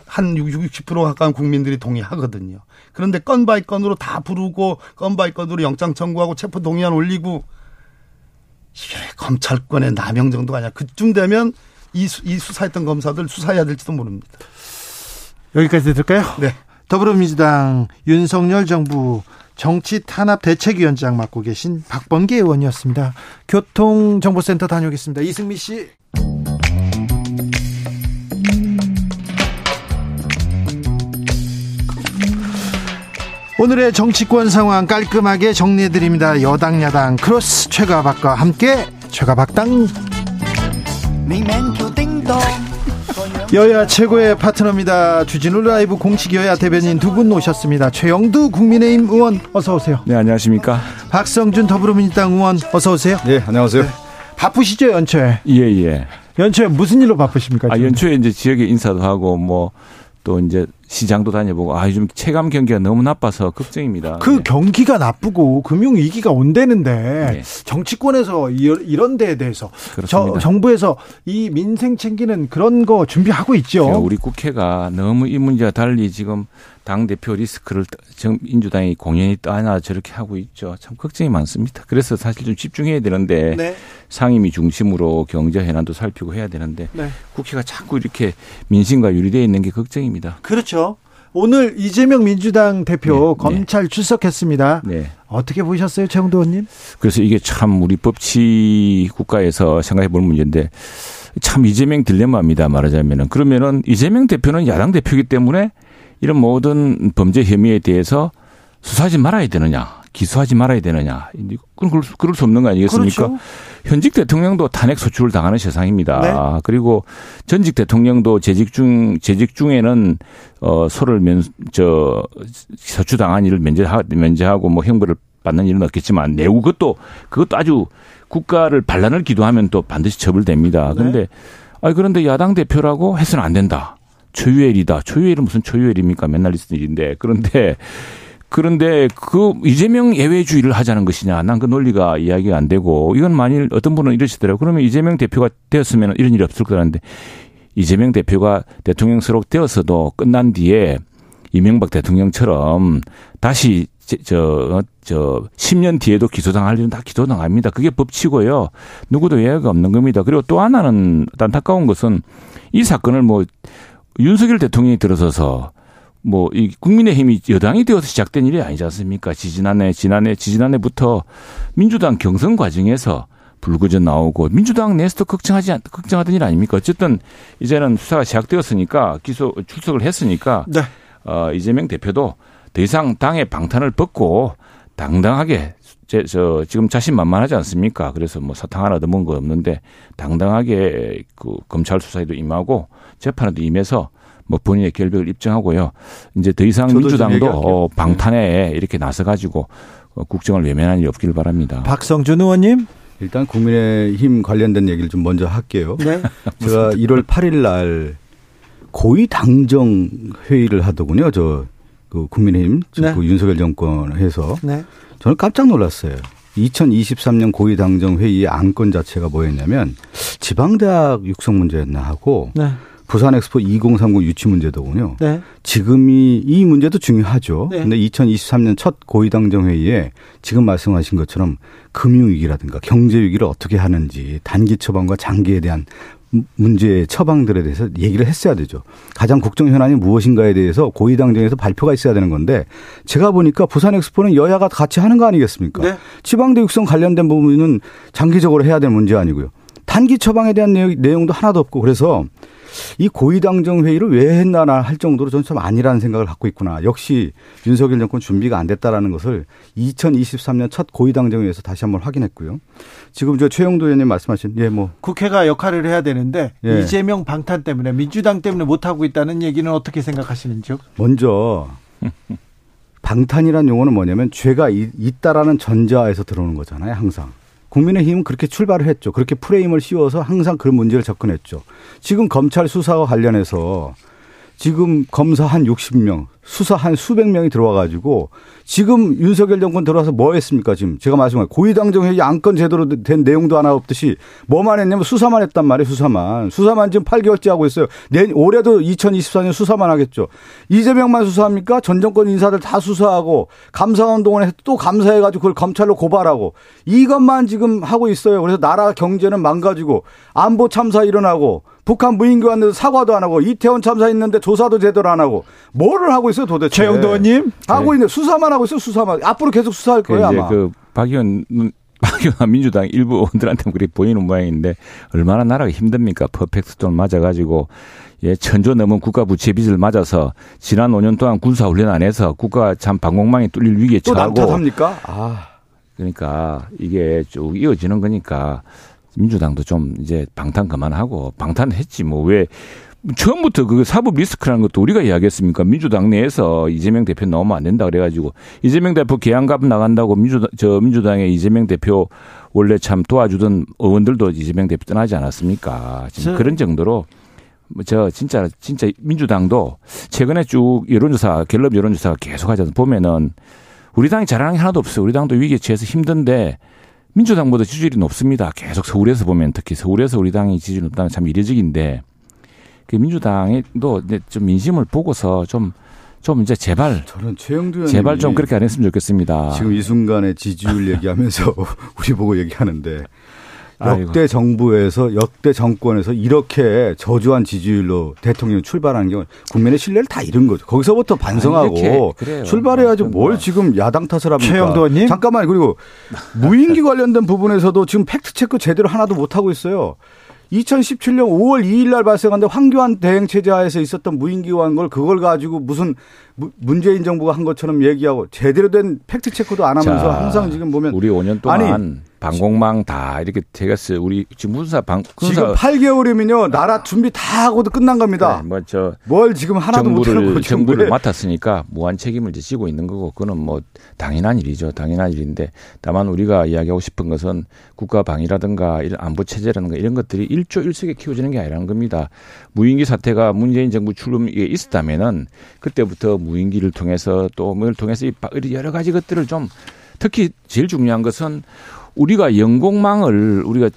S4: 한 60, 60% 가까운 국민들이 동의하거든요. 그런데 건 by 건으로 다 부르고 건 by 건으로 영장 청구하고 체포 동의안 올리고 이게 검찰권의 남용 정도가 아니라 그쯤 되면 이, 수, 이 수사했던 검사들 수사해야 될지도 모릅니다.
S1: 여기까지 들을까요?
S4: 네.
S1: 더불어민주당 윤석열 정부 정치 탄압 대책위원장 맡고 계신 박범계 의원이었습니다. 교통정보센터 다녀오겠습니다. 이승미 씨. 오늘의 정치권 상황 깔끔하게 정리해드립니다. 여당 야당 크로스 최가박과 함께 최가박당 여야 최고의 파트너입니다. 주진우 라이브 공식 여야 대변인 두 분 오셨습니다. 최형두 국민의힘 의원 어서 오세요.
S5: 네 안녕하십니까.
S1: 박성준 더불어민주당 의원 어서 오세요.
S5: 네 안녕하세요. 네.
S1: 바쁘시죠 연초에?
S5: 예예. 예.
S1: 연초에 무슨 일로 바쁘십니까?
S5: 아 연초에 이제 지역에 인사도 하고 뭐 또 이제 시장도 다녀보고 아 요즘 체감 경기가 너무 나빠서 걱정입니다.
S1: 그 네. 경기가 나쁘고 금융 위기가 온다는데 네. 정치권에서 이런 데에 대해서 저, 정부에서 이 민생 챙기는 그런 거 준비하고 있죠.
S5: 우리 국회가 너무 이 문제와 달리 지금 당 대표 리스크를 민주당이 공연히 떠나 저렇게 하고 있죠. 참 걱정이 많습니다. 그래서 사실 좀 집중해야 되는데 네. 상임위 중심으로 경제 현안도 살피고 해야 되는데 네. 국회가 자꾸 이렇게 민심과 유리되어 있는 게 걱정입니다.
S1: 그렇죠. 오늘 이재명 민주당 대표 네, 검찰 네. 출석했습니다. 네. 어떻게 보셨어요, 최영도 의원님?
S5: 그래서 이게 참 우리 법치 국가에서 생각해 볼 문제인데 참 이재명 딜레마입니다. 말하자면은 그러면은 이재명 대표는 야당 대표이기 때문에 이런 모든 범죄 혐의에 대해서 수사하지 말아야 되느냐, 기소하지 말아야 되느냐, 그럴, 그럴 수 없는 거 아니겠습니까? 그렇죠. 현직 대통령도 탄핵 소추를 당하는 세상입니다. 네. 그리고 전직 대통령도 재직 중 재직 중에는 어 소를 면저 소추 당한 일을 면제하 면제하고 뭐 형벌을 받는 일은 없겠지만 내후 그것도 그것도 아주 국가를 반란을 기도하면 또 반드시 처벌됩니다. 그런데 네. 아 그런데 야당 대표라고 해서는 안 된다. 초유엘이다. 초유엘은 무슨 초유엘입니까? 맨날 있는 일인데. 그런데 그런데 그 이재명 예외주의를 하자는 것이냐. 난 그 논리가 이야기가 안 되고 이건 만일 어떤 분은 이러시더라고요. 그러면 이재명 대표가 되었으면 이런 일이 없을 거라는데 이재명 대표가 대통령스럽 되어서도 끝난 뒤에 이명박 대통령처럼 다시 저, 저, 10년 뒤에도 기소당할 일은 다 기소당합니다. 그게 법치고요. 누구도 예외가 없는 겁니다. 그리고 또 하나는 안타까운 것은 이 사건을 뭐 윤석열 대통령이 들어서서 뭐 이 국민의힘이 여당이 되어서 시작된 일이 아니지 않습니까? 지지난해 지난해 지지난해부터 민주당 경선 과정에서 불구전 나오고 민주당 내에서도 걱정하지 걱정하던 일 아닙니까? 어쨌든 이제는 수사가 시작되었으니까 기소 출석을 했으니까 네. 어 이재명 대표도 더 이상 당의 방탄을 벗고 당당하게 제, 저, 지금 자신만만하지 않습니까? 그래서 뭐 사탕 하나 더 먹은 거 없는데 당당하게 그 검찰 수사에도 임하고 재판에도 임해서 뭐 본인의 결백을 입증하고요. 이제 더 이상 민주당도 어, 방탄에 이렇게 나서 가지고 어, 국정을 외면할 일이 없기를 바랍니다.
S1: 박성준 의원님.
S6: 일단 국민의힘 관련된 얘기를 좀 먼저 할게요. 네. 제가 1월 8일 날 고위 당정 회의를 하더군요. 저 그 국민의힘 네. 그 윤석열 정권 해서 네. 저는 깜짝 놀랐어요. 2023년 고위 당정 회의의 안건 자체가 뭐였냐면 지방 대학 육성 문제였나 하고 네. 부산 엑스포 2030 유치 문제더군요. 네. 지금이 이 문제도 중요하죠. 네. 근데 2023년 첫 고위당정 회의에 지금 말씀하신 것처럼 금융 위기라든가 경제 위기를 어떻게 하는지 단기 처방과 장기에 대한 문제 처방들에 대해서 얘기를 했어야 되죠. 가장 국정 현안이 무엇인가에 대해서 고위당정에서 발표가 있어야 되는 건데 제가 보니까 부산 엑스포는 여야가 같이 하는 거 아니겠습니까? 네. 지방대 육성 관련된 부분은 장기적으로 해야 될 문제 아니고요. 단기 처방에 대한 내용, 도 하나도 없고 그래서 이 고위당정 회의를 왜 했나나 할 정도로 저는 좀 아니라는 생각을 갖고 있구나. 역시 윤석열 정권 준비가 안 됐다라는 것을 2023년 첫 고위당정 회의에서 다시 한번 확인했고요. 지금 저 최영도 의원님 말씀하신 예 뭐
S1: 국회가 역할을 해야 되는데 예. 이재명 방탄 때문에 민주당 때문에 못 하고 있다는 얘기는 어떻게 생각하시는지요?
S6: 먼저 방탄이란 용어는 뭐냐면 죄가 있다라는 전자에서 들어오는 거잖아요, 항상. 국민의힘은 그렇게 출발을 했죠. 그렇게 프레임을 씌워서 항상 그 문제를 접근했죠. 지금 검찰 수사와 관련해서 지금 검사 한 60명, 수사 한 수백 명이 들어와 가지고 지금 윤석열 정권 들어와서 뭐 했습니까? 지금 제가 말씀한 고위당정회의 안건 제대로 된 내용도 하나 없듯이 뭐만 했냐면 수사만 했단 말이에요. 수사만. 수사만 지금 8개월째 하고 있어요. 내 올해도 2024년 수사만 하겠죠. 이재명만 수사합니까? 전 정권 인사들 다 수사하고 감사운동을 해서 또 감사해 가지고 그걸 검찰로 고발하고 이것만 지금 하고 있어요. 그래서 나라 경제는 망가지고 안보 참사 일어나고 북한 무인교환에서 사과도 안 하고 이태원 참사 있는데 조사도 제대로 안 하고 뭐를 하고 있어요 도대체?
S1: 최형두 의원님
S6: 하고 네. 있는 수사만 하고 있어요 수사만 앞으로 계속 수사할 그 거예요 그 아마.
S5: 그박 의원 박영환 민주당 일부 의원들한테 그렇게 보이는 모양인데 얼마나 나라가 힘듭니까? perfect storm 맞아가지고 예, 천조 넘은 국가 부채 빚을 맞아서 지난 5년 동안 군사 훈련 안 해서 국가 참 방공망이 뚫릴 위기에 처하고
S6: 또 남탓합니까? 아.
S5: 그러니까 이게 쭉 이어지는 거니까 민주당도 좀 이제 방탄 그만하고 방탄했지 뭐 왜 처음부터 그 사법 리스크라는 것도 우리가 이야기했습니까? 민주당 내에서 이재명 대표 나오면 안 된다 그래가지고 이재명 대표 개항갑 나간다고 민주당 저 민주당의 이재명 대표 원래 참 도와주던 의원들도 이재명 대표 떠나지 않았습니까? 지금 저, 그런 정도로 뭐저 진짜 진짜 민주당도 최근에 쭉 여론조사 갤럽 여론조사가 계속 하잖아요. 보면은 우리 당이 자랑이 하나도 없어요. 우리 당도 위기에 처해서 힘든데 민주당보다 지지율이 높습니다. 계속 서울에서 보면 특히 서울에서 우리 당이 지지율이 높다는 참 이례적인데 그 민주당도 이제 좀 민심을 보고서 좀 좀 이제 제발
S6: 저는 최영두
S5: 제발 좀 그렇게 안 했으면 좋겠습니다.
S6: 지금 이 순간에 지지율 얘기하면서 우리 보고 얘기하는데 역대 아이고. 정부에서 역대 정권에서 이렇게 저조한 지지율로 대통령 출발하는 경우 국민의 신뢰를 다 잃은 거죠. 거기서부터 반성하고 아니, 출발해야지 뭘 지금 야당 탓을 합니까?
S1: 최영도 의원님.
S6: 잠깐만 그리고 무인기 관련된 부분에서도 지금 팩트 체크 제대로 하나도 못 하고 있어요. 2017년 5월 2일 날 발생한데 황교안 대행 체제 하에서 있었던 무인기관 걸 그걸 가지고 무슨 문재인 정부가 한 것처럼 얘기하고 제대로 된 팩트 체크도 안 하면서 자, 항상 지금 보면
S5: 우리 5년 동안 아니, 방공망 다 이렇게 제가스 우리 지금 군사 방 군사
S6: 지금 8개월이면요 나라 준비 다 하고도 끝난 겁니다.
S5: 네, 뭐저
S6: 뭘 지금 하나도
S5: 정부를 정부를 맡았으니까 무한 책임을 지고 있는 거고 그거는 뭐 당연한 일이죠. 당연한 일인데 다만 우리가 이야기하고 싶은 것은 국가 방위라든가 이런 안보 체제라든가 이런 것들이 일조일석에 키워지는 게 아니라는 겁니다. 무인기 사태가 문재인 정부 출범에 있었다면은 그때부터 무인기를 통해서 또 뭐를 통해서 여러 가지 것들을 좀 특히 제일 중요한 것은 우리가 영공망을 우리가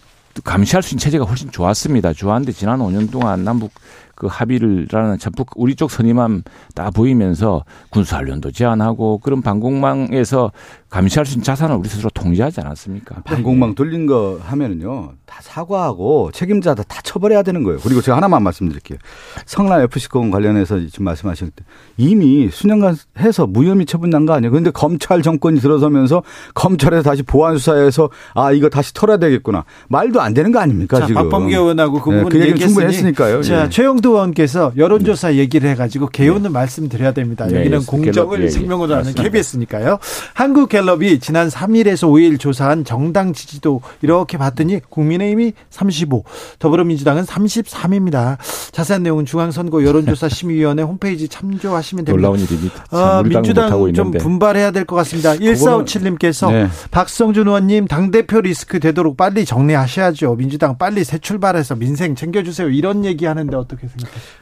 S5: 감시할 수 있는 체제가 훨씬 좋았습니다. 좋았는데 지난 5년 동안 남북 그 합의를라는 전북 우리 쪽 선임함 다 보이면서 군사훈련도 제한하고 그런 방공망에서 감시할 수 있는 자산을 우리 스스로 통제하지 않았습니까?
S6: 방공망 돌린 거 하면은요 다 사과하고 책임자다 다 처벌해야 되는 거예요. 그리고 제가 하나만 말씀드릴게요. 성남 FC 건 관련해서 지금 말씀하셨을 때 이미 수년간 해서 무혐의 처분 난 거 아니에요. 그런데 검찰 정권이 들어서면서 검찰에서 다시 보안 수사해서 아 이거 다시 털어야 되겠구나 말도 안 되는 거 아닙니까
S1: 자,
S6: 지금?
S1: 박범계 의원하고 그 네, 부분 네, 그 얘기 충분히 했으니까요. 자 예. 최영도 의원께서 여론조사 네. 얘기를 해가지고 개요는 네. 말씀드려야 됩니다. 네, 여기는 공정을 생명으로 하는 KBS니까요. 한국 갤럽이 지난 3일에서 5일 조사한 정당 지지도 이렇게 봤더니 국민의힘이 35, 더불어민주당은 33입니다. 자세한 내용은 중앙선거 여론조사 심의위원회 홈페이지 참조하시면 됩니다.
S5: 놀라운 일입니다.
S1: 아, 민주당 좀. 분발해야 될 것 같습니다. 1457님께서 네. 박성준 의원님 당대표 리스크 되도록 빨리 정리하셔야죠. 민주당 빨리 새 출발해서 민생 챙겨주세요. 이런 얘기하는데 어떻게 생각하세요?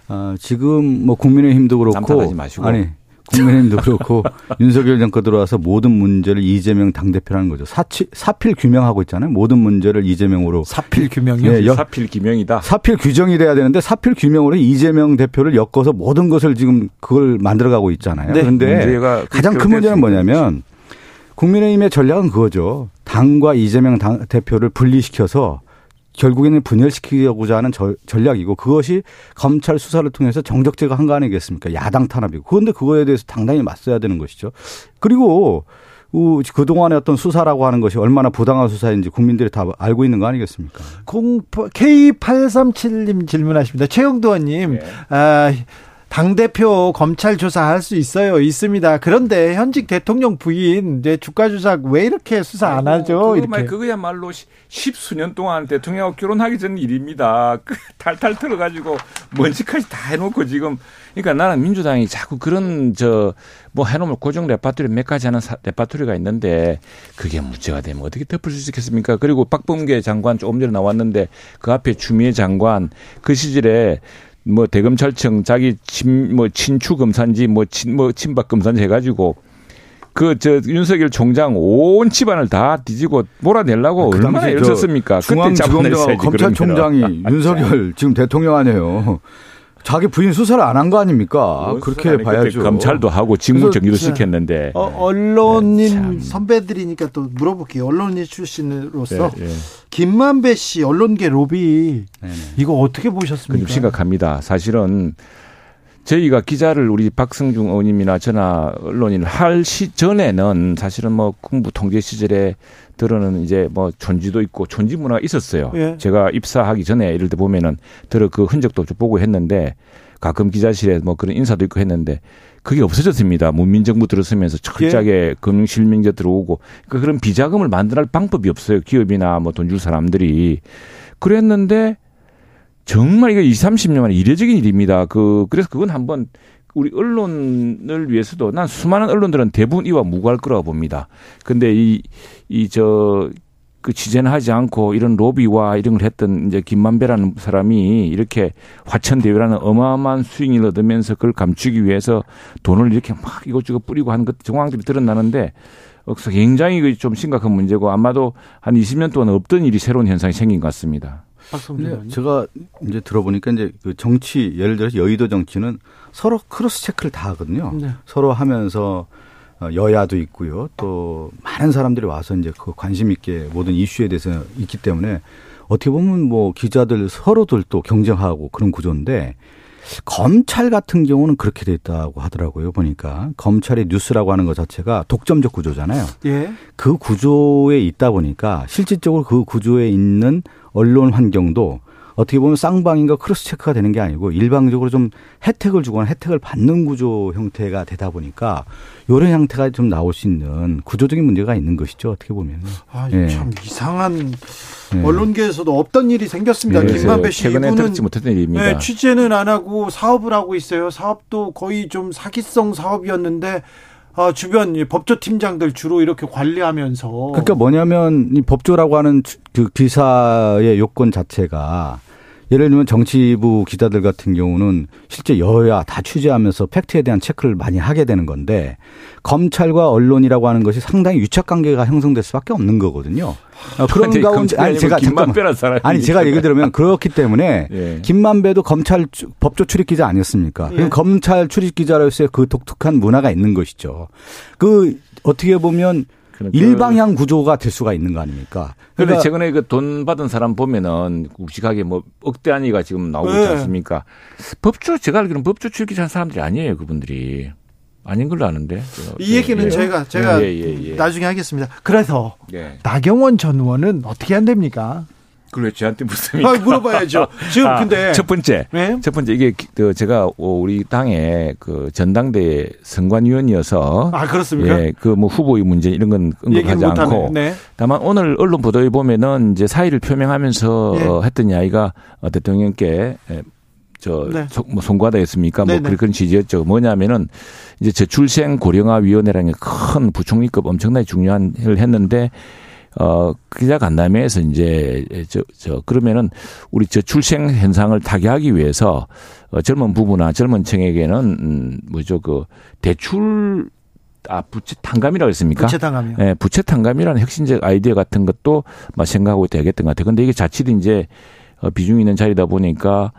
S6: 아, 지금 뭐 국민의힘도 그렇고 아니 국민의힘도 그렇고 윤석열 정권 들어와서 모든 문제를 이재명 당대표라는 거죠. 사치, 사필 규명하고 있잖아요. 모든 문제를 이재명으로.
S1: 사필 규명이요? 네,
S5: 사필 규명이다.
S6: 사필 규정이 돼야 되는데 사필 규명으로 이재명 대표를 엮어서 모든 것을 지금 그걸 만들어가고 있잖아요. 네. 그런데 가장 큰 문제는 뭐냐면 국민의힘의 전략은 그거죠. 당과 이재명 당 대표를 분리시켜서 결국에는 분열시키려고자 하는 저, 전략이고 그것이 검찰 수사를 통해서 정적제가 한 거 아니겠습니까? 야당 탄압이고. 그런데 그거에 대해서 당당히 맞서야 되는 것이죠. 그리고 그동안의 어떤 수사라고 하는 것이 얼마나 부당한 수사인지 국민들이 다 알고 있는 거 아니겠습니까?
S1: K837님 질문하십니다. 최영도 의원님, 네. 아, 당대표 검찰 조사할 수 있어요. 있습니다. 그런데 현직 대통령 부인 이제 주가 조작 왜 이렇게 수사 안 하죠?
S5: 그거 이렇게. 그거야말로 십수년 동안 대통령하고 결혼하기 전 일입니다. 그 탈탈 털어가지고 먼지까지 다 해놓고 지금 그러니까 나는 민주당이 자꾸 그런 저 뭐 해놓으면 고정 레파토리 몇 가지 하는 레파토리가 있는데 그게 문제가 되면 어떻게 덮을 수 있겠습니까? 그리고 박범계 장관 조금 전에 나왔는데 그 앞에 추미애 장관 그 시절에 뭐 대검찰청 자기 친, 뭐 친추 검사인지 뭐 친, 뭐 친박 검사인지 해가지고 그 저 윤석열 총장 온 집안을 다 뒤지고 몰아내려고 그 얼마나 애를 썼습니까?
S6: 중앙지검장 검찰총장이 윤석열 지금 대통령 아니에요. 자기 부인 수사를 안 한 거 아닙니까? 그렇게 봐야죠.
S5: 검찰도 하고 직무 정리도 시켰는데.
S1: 어, 언론인 네, 선배들이니까 또 물어볼게요. 언론인 출신으로서 네, 네. 김만배 씨 언론계 로비 네, 네. 이거 어떻게 보셨습니까?
S5: 심각합니다. 사실은 저희가 기자를 우리 박승중 의원님이나 저나 언론인 할 시 전에는 사실은 뭐 군부 통제 시절에 들어는 이제 뭐 촌지도 있고 촌지 문화가 있었어요. 예. 제가 입사하기 전에 이럴 때 보면은 들어 그 흔적도 좀 보고 했는데 가끔 기자실에 뭐 그런 인사도 있고 했는데 그게 없어졌습니다. 문민정부 들어서면서 철저하게 예. 금융실명제 들어오고 그러니까 그런 비자금을 만들할 방법이 없어요. 기업이나 뭐 돈 줄 사람들이 그랬는데 정말 이거 20, 30년 만에 이례적인 일입니다. 그 그래서 그건 한번 우리 언론을 위해서도 난 수많은 언론들은 대부분 이와 무관할 거라고 봅니다. 근데 이 이 저 그 취재는 하지 않고 이런 로비와 이런 걸 했던 이제 김만배라는 사람이 이렇게 화천 대회라는 어마어마한 수익을 얻으면서 그걸 감추기 위해서 돈을 이렇게 막 이것저것 뿌리고 한 것 정황들이 드러나는데 굉장히 좀 심각한 문제고 아마도 한 20년 동안 없던 일이 새로운 현상이 생긴 것 같습니다.
S6: 네, 제가 이제 들어보니까 이제 그 정치 예를 들어서 여의도 정치는 서로 cross check를 다 하거든요. 네. 서로 하면서 어, 여야도 있고요. 또 많은 사람들이 와서 이제 그 관심 있게 모든 이슈에 대해서 있기 때문에 어떻게 보면 뭐 기자들 서로들 또 경쟁하고 그런 구조인데 검찰 같은 경우는 그렇게 돼 있다고 하더라고요. 보니까 검찰의 뉴스라고 하는 것 자체가 독점적 구조잖아요. 예. 그 구조에 있다 보니까 실질적으로 그 구조에 있는 언론 환경도 어떻게 보면 쌍방인가 크로스 체크가 되는 게 아니고 일방적으로 좀 혜택을 주거나 혜택을 받는 구조 형태가 되다 보니까 이런 형태가 좀 나올 수 있는 구조적인 문제가 있는 것이죠. 어떻게 보면.
S1: 아, 예. 참 이상한 예. 언론계에서도 없던 일이 생겼습니다. 네, 김만배 씨
S5: 최근에 들지 못했던 일입니다. 네,
S1: 취재는 안 하고 사업을 하고 있어요. 사업도 거의 좀 사기성 사업이었는데 어, 주변 법조 팀장들 주로 이렇게 관리하면서.
S6: 그러니까 뭐냐면 이 법조라고 하는 그 기사의 요건 자체가 예를 들면 정치부 기자들 같은 경우는 실제 여야 다 취재하면서 팩트에 대한 체크를 많이 하게 되는 건데 검찰과 언론이라고 하는 것이 상당히 유착 관계가 형성될 수밖에 없는 거거든요. 어, 그런 가운데 아니 제가
S5: 김만배란 사람
S6: 아니 제가 얘기 들으면 그렇기 때문에 예. 김만배도 검찰 법조 출입 기자 아니었습니까? 예. 검찰 출입 기자로서의 그 독특한 문화가 있는 것이죠. 그 어떻게 보면 그러니까 일방향 구조가 될 수가 있는 거 아닙니까?
S5: 그런데 그러니까 최근에 그 돈 받은 사람 보면은 굵직하게 뭐 억대 한위가 지금 나오고 네. 있지 않습니까? 법조 제가 알기로는 법조 출기한 사람들이 아니에요 그분들이. 아닌 걸로 아는데.
S1: 이 얘기는 예. 제가 제가 예, 예, 예. 나중에 하겠습니다. 그래서 예. 나경원 전 의원은 어떻게 안 됩니까?
S5: 그래 저한테 묻습니까?
S1: 아, 물어봐야죠. 지금 아, 근데
S5: 첫 번째, 네? 첫 번째 이게 그 제가 우리 당의 그 전당대 선관위원이어서
S1: 아 그렇습니까?
S5: 예, 그 뭐 후보의 문제 이런 건 언급하지 않고 네. 다만 오늘 언론 보도에 보면은 이제 사의를 표명하면서 네. 어, 했던 이야기가 어, 대통령께 예, 저, 네. 뭐 송구하다 했습니까? 뭐 네네. 그런 취지였죠. 뭐냐면은 이제 저출생 고령화 위원회라는 게큰 부총리급 엄청나게 중요한 일을 했는데 어, 기자 간담회에서 이제 저, 저, 그러면은 우리 저 출생 현상을 타개하기 위해서 어, 젊은 부부나 젊은 층에게는 음, 뭐죠 그 대출 아, 부채 탕감이라고 했습니까?
S1: 부채 탕감이요.
S5: 예, 부채 탕감이라는 혁신적 아이디어 같은 것도 막 생각하고 있다 야겠던 것 같아요. 근데 이게 자칫 이제 어, 비중이 있는 자리다 보니까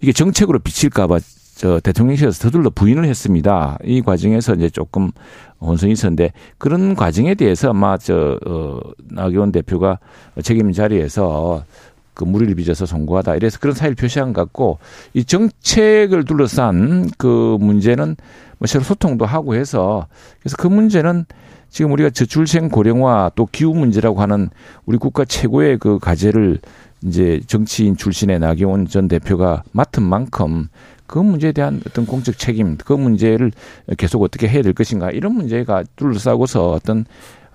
S5: 이게 정책으로 비칠까봐 저 대통령실에서 서둘러 부인을 했습니다. 이 과정에서 이제 조금 혼선이 있었는데 그런 과정에 대해서 아마 저 어, 나경원 대표가 책임 자리에서 그 무리를 빚어서 송구하다 이래서 그런 사의를 표시한 것 같고 이 정책을 둘러싼 그 문제는 뭐 서로 소통도 하고 해서 그래서 그 문제는 지금 우리가 저출생 고령화 또 기후 문제라고 하는 우리 국가 최고의 그 과제를 이제 정치인 출신의 나경원 전 대표가 맡은 만큼 그 문제에 대한 어떤 공적 책임, 그 문제를 계속 어떻게 해야 될 것인가 이런 문제가 둘러싸고서 어떤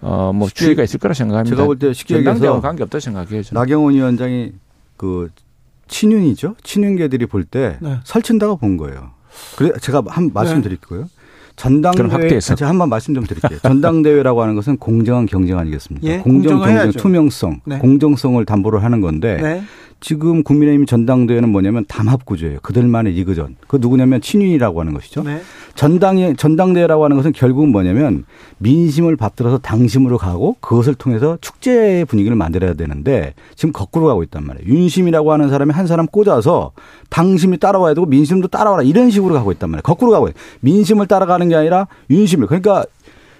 S5: 어 뭐 추이가 있을 거라 생각합니다.
S6: 제가 볼 때 쉽게
S5: 얘기해서 관계 없다 생각해요.
S6: 저는. 나경원 위원장이 그 친윤이죠. 친윤계들이 볼때 네. 설친다고 본 거예요. 그래 제가 한 말씀드릴게요. 네. 전당대회 제가 한번 말씀 좀 드릴게요. 전당대회라고 하는 것은 공정한 경쟁 아니겠습니까? 예, 공정, 경쟁, 투명성, 네. 공정성을 담보를 하는 건데 네. 지금 국민의힘 전당대회는 뭐냐면 담합 구조예요. 그들만의 리그전. 그 누구냐면 친윤이라고 하는 것이죠. 네. 전당에 전당대회라고 하는 것은 결국은 뭐냐면 민심을 받들어서 당심으로 가고 그것을 통해서 축제 분위기를 만들어야 되는데 지금 거꾸로 가고 있단 말이에요. 윤심이라고 하는 사람이 한 사람 꽂아서 당심이 따라와야 되고 민심도 따라와라 이런 식으로 가고 있단 말이에요. 거꾸로 가고 있어요. 민심을 따라가는 게 아니라 윤심을. 그러니까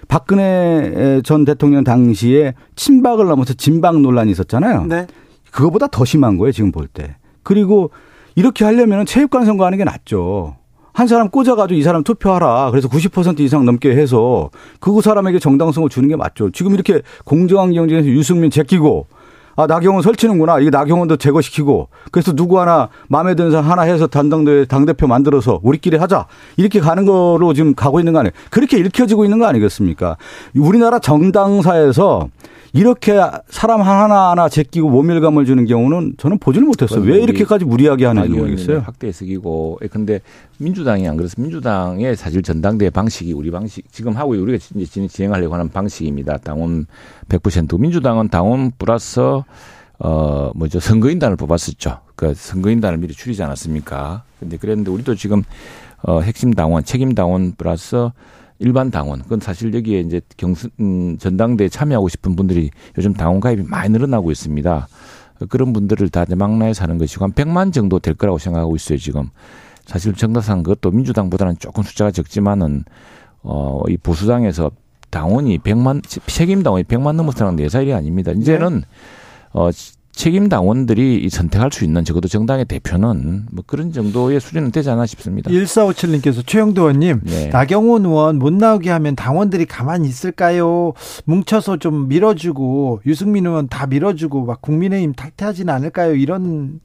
S6: 박근혜 전 대통령 당시에 친박을 넘어서 진박 논란이 있었잖아요. 네. 그거보다 더 심한 거예요, 지금 볼 때. 그리고 이렇게 하려면 체육관 선거하는 게 낫죠. 한 사람 꽂아가지고 이 사람 투표하라. 그래서 90% 이상 넘게 해서 그 사람에게 정당성을 주는 게 맞죠. 지금 이렇게 공정한 경쟁에서 유승민 제끼고 아, 나경원 설치는구나. 이게 나경원도 제거시키고. 그래서 누구 하나 마음에 드는 사람 하나 해서 단당대 당대표 만들어서 우리끼리 하자. 이렇게 가는 거로 지금 가고 있는 거 아니에요. 그렇게 읽혀지고 있는 거 아니겠습니까? 우리나라 정당사에서 이렇게 사람 하나하나 제끼고 모멸감을 주는 경우는 저는 보지를 못했어요. 왜 이렇게까지 무리하게 하는지 모르겠어요.
S5: 확대 해석이고. 근데 민주당이 안 그래서 민주당의 사실 전당대 방식이 우리 방식 지금 하고 우리가 이제 진행하려고 하는 방식입니다. 당원 100% 민주당은 당원 플러스 어 뭐죠 선거인단을 뽑았었죠. 그 선거인단을 미리 줄이지 않았습니까? 근데 그랬는데 우리도 지금 어 핵심 당원, 책임 당원 플러스 일반 당원. 그건 사실 여기에 이제 경선 음, 전당대에 참여하고 싶은 분들이 요즘 당원 가입이 많이 늘어나고 있습니다. 그런 분들을 다 망라해 사는 것이고 한 100만 정도 될 거라고 생각하고 있어요, 지금. 사실 정당상 그것도 민주당보다는 조금 숫자가 적지만은 어, 이 보수당에서 당원이 100만 책임 당원이 100만 넘어서는 네 살이 아닙니다. 이제는 네. 어 책임 당원들이 선택할 수 있는 적어도 정당의 대표는 뭐 그런 정도의 수준은 되지 않나 싶습니다.
S1: 1457님께서 최영도 의원님, 네. 나경원 의원 못 나오게 하면 당원들이 가만히 있을까요? 뭉쳐서 좀 밀어주고 유승민 의원 다 밀어주고 막 국민의힘 탈퇴하지는 않을까요? 이런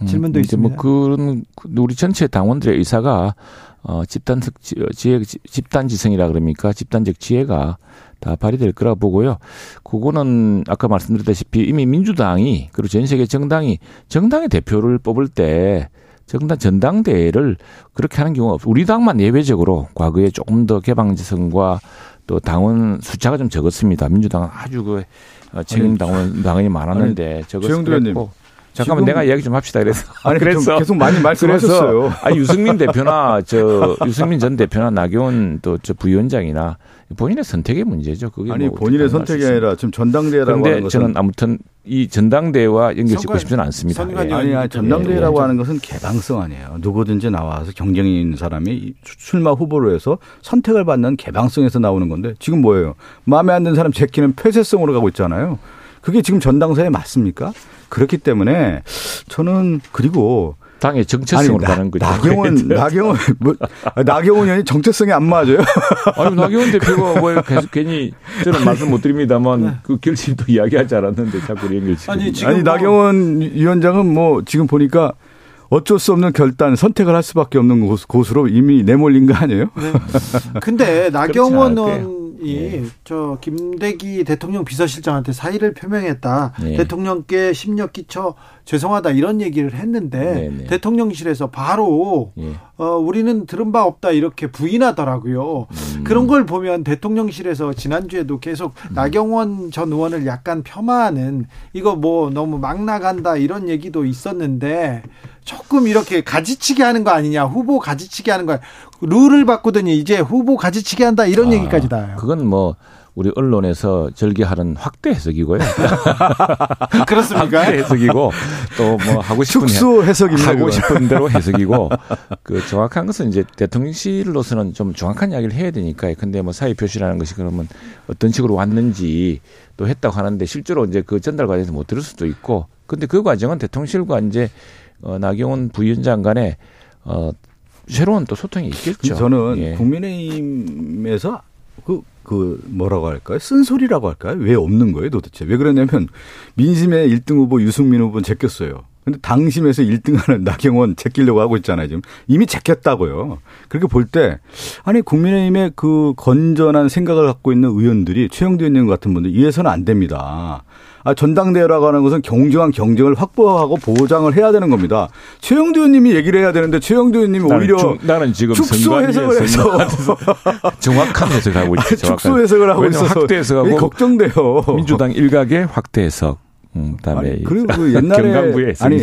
S1: 음, 질문도 음, 있습니다.
S5: 뭐 그런 우리 전체 당원들의 의사가 어 집단적 지혜 집단 지성이라 그럽니까? 집단적 지혜가 다 발휘될 거라 고 보고요. 그거는 아까 말씀드렸다시피 이미 민주당이 그리고 전 세계 정당이 정당의 대표를 뽑을 때 정당 전당대회를 그렇게 하는 경우가 없어. 우리 당만 예외적으로 과거에 조금 더 개방지성과 또 당원 숫자가 좀 적었습니다. 민주당은 아주 그 어, 책임 당원 당원이 많았는데 적었고 잠깐만 내가 이야기 좀 합시다 그래서
S6: 아니 그래서 계속 많이 말씀하셨어요.
S5: 아 유승민 대표나 저 유승민 전 대표나 나경원 또 저 부위원장이나 본인의 선택의 문제죠. 그게
S6: 아니 뭐 본인의 선택이 아니라 지금 전당대회라고
S5: 하는 것은 저는 아무튼 이 전당대회와 연결 짓고 싶지는 않습니다.
S6: 예. 아니, 아니 전당대회라고 예. 하는 것은 개방성 아니에요. 누구든지 나와서 경쟁이 있는 사람이 출마 후보로 해서 선택을 받는 개방성에서 나오는 건데 지금 뭐예요? 마음에 안 드는 사람 제끼는 폐쇄성으로 가고 있잖아요. 그게 지금 전당사에 맞습니까? 그렇기 때문에 저는 그리고
S5: 당의 정체성으로 아니, 가는 거죠.
S6: 나경원, 나경원, 뭐, 나경원 의원이 정체성이 안 맞아요.
S5: 아니, 나경원 대표가 뭐 계속 괜히 저는 말씀 못 드립니다만 네. 그 결심도 이야기하지 않았는데 자꾸 연결
S6: 아니, 지금 아니, 뭐 나경원 위원장은 뭐 지금 보니까 어쩔 수 없는 결단, 선택을 할 수밖에 없는 곳, 으로 이미 내몰린 거 아니에요? 네.
S1: 근데 나경원 의원 이저 예. 김대기 대통령 비서실장한테 사의를 표명했다. 예. 대통령께 심력 끼쳐 죄송하다 이런 얘기를 했는데 네네. 네. 대통령실에서 바로 예. 어 우리는 들은 바 없다 이렇게 부인하더라고요. 음. 그런 걸 보면 대통령실에서 지난주에도 계속 음. 나경원 전 의원을 약간 폄하하는 이거 뭐 너무 막 나간다 이런 얘기도 있었는데 조금 이렇게 가지치기 하는 거 아니냐 후보 가지치기 하는 거 룰을 바꾸더니 이제 후보 가지치기 한다 이런 아, 얘기까지 나요.
S5: 그건 뭐 우리 언론에서 절개하는 확대 해석이고요.
S1: 그렇습니까?
S5: 확대 해석이고 또 뭐 하고 싶은
S6: 축소 해석입니다.
S5: 하고 싶은 대로 해석이고 그 정확한 것은 이제 대통령실로서는 좀 정확한 이야기를 해야 되니까 근데 뭐 사회 표시라는 것이 그러면 어떤 식으로 왔는지 또 했다고 하는데 실제로 이제 그 전달 과정에서 못 들을 수도 있고 근데 그 과정은 대통령실과 이제 어 나경원 부위원장 간에 어 새로운 또 소통이 있겠죠.
S6: 저는 예. 국민의힘에서 그, 그, 뭐라고 할까요? 쓴소리라고 할까요? 왜 없는 거예요, 도대체? 왜 그러냐면, 민심의 1등 후보 유승민 후보는 제꼈어요. 근데 당심에서 1등하는 나경원 제끼려고 하고 있잖아요, 지금. 이미 제꼈다고요. 그렇게 볼 때, 아니, 국민의힘의 그 건전한 생각을 갖고 있는 의원들이 최영도 의원 같은 분들 이해서는 안 됩니다. 아, 전당대회라고 하는 것은 공정한 경쟁을 확보하고 보장을 해야 되는 겁니다. 최영두 의원님이 얘기를 해야 되는데 최영두 의원님이 오히려 주,
S5: 나는 지금 축소 해석을 해서 정확한 해석을 하고 있죠.
S6: 축소 해석을 하고 있어서
S5: 확대 해석하고
S6: 걱정돼요.
S5: 민주당 일각의 확대 해석. 음, 그다음에
S6: 아니, 그리고 그 옛날에 아니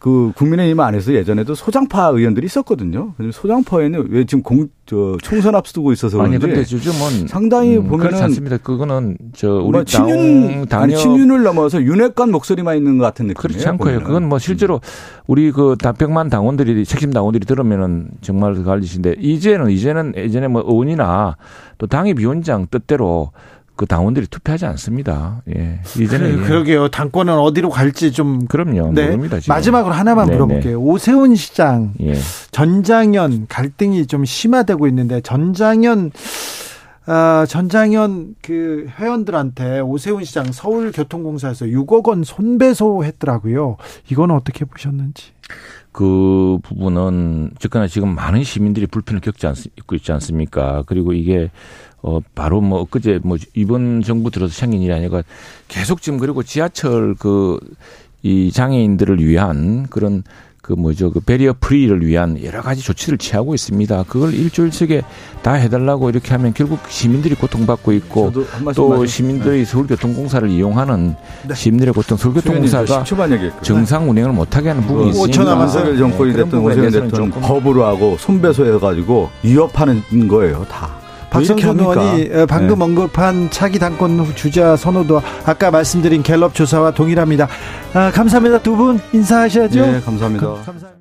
S6: 그 국민의힘 안에서 예전에도 소장파 의원들이 있었거든요. 소장파에는 왜 지금 공, 저 총선 앞두고 있어서
S5: 아니 근데 요즘은
S6: 상당히 음, 보면은 그렇지
S5: 않습니다. 그거는 저 우리
S6: 뭐 친윤 당 친윤을 넘어서 윤핵관 목소리만 있는 것 같은 느낌이에요.
S5: 그렇지 않고요. 보면은. 그건 뭐 실제로 우리 그 단백만 당원들이 책임 당원들이 들으면은 정말 그 갈리신데 이제는 이제는 예전에 뭐 의원이나 또 당의 위원장 뜻대로 그 당원들이 투표하지 않습니다. 예. 이제는
S1: 그래, 그러 게요. 당권은 어디로 갈지 좀
S5: 그럼요. 네. 모릅니다.
S1: 지금. 마지막으로 하나만 네 물어볼게요. 오세훈 시장 예. 전장현 갈등이 좀 심화되고 있는데 전장현 아, 전장현 그 회원들한테 오세훈 시장 서울교통공사에서 6억 원 손배소 했더라고요. 이건 어떻게 보셨는지.
S5: 그 부분은 즉거나 지금 많은 시민들이 불편을 겪지 않, 있고 있지 않습니까? 그리고 이게 어 바로 뭐 엊그제 뭐 이번 정부 들어서 생긴 일이 아니라 계속 지금 그리고 지하철 그 이 장애인들을 위한 그런 그 뭐죠 그 베리어 프리를 위한 여러 가지 조치를 취하고 있습니다. 그걸 일주일씩에 다 해달라고 이렇게 하면 결국 시민들이 고통받고 있고 또 시민들이 네. 서울교통공사를 이용하는 네. 시민들의 고통 서울교통공사가 정상 운행을 못하게 하는 부분이 있으니까
S6: 5천 남았어요. 정권이 됐든 오세훈 대통령 법으로 하고 손배소해 가지고 위협하는 거예요 다.
S1: 박성준 의원이 방금 네. 언급한 차기 당권 주자 선호도 아까 말씀드린 갤럽 조사와 동일합니다. 아, 감사합니다. 두 분 인사하셔야죠.
S6: 네, 감사합니다. 감, 감사합니다.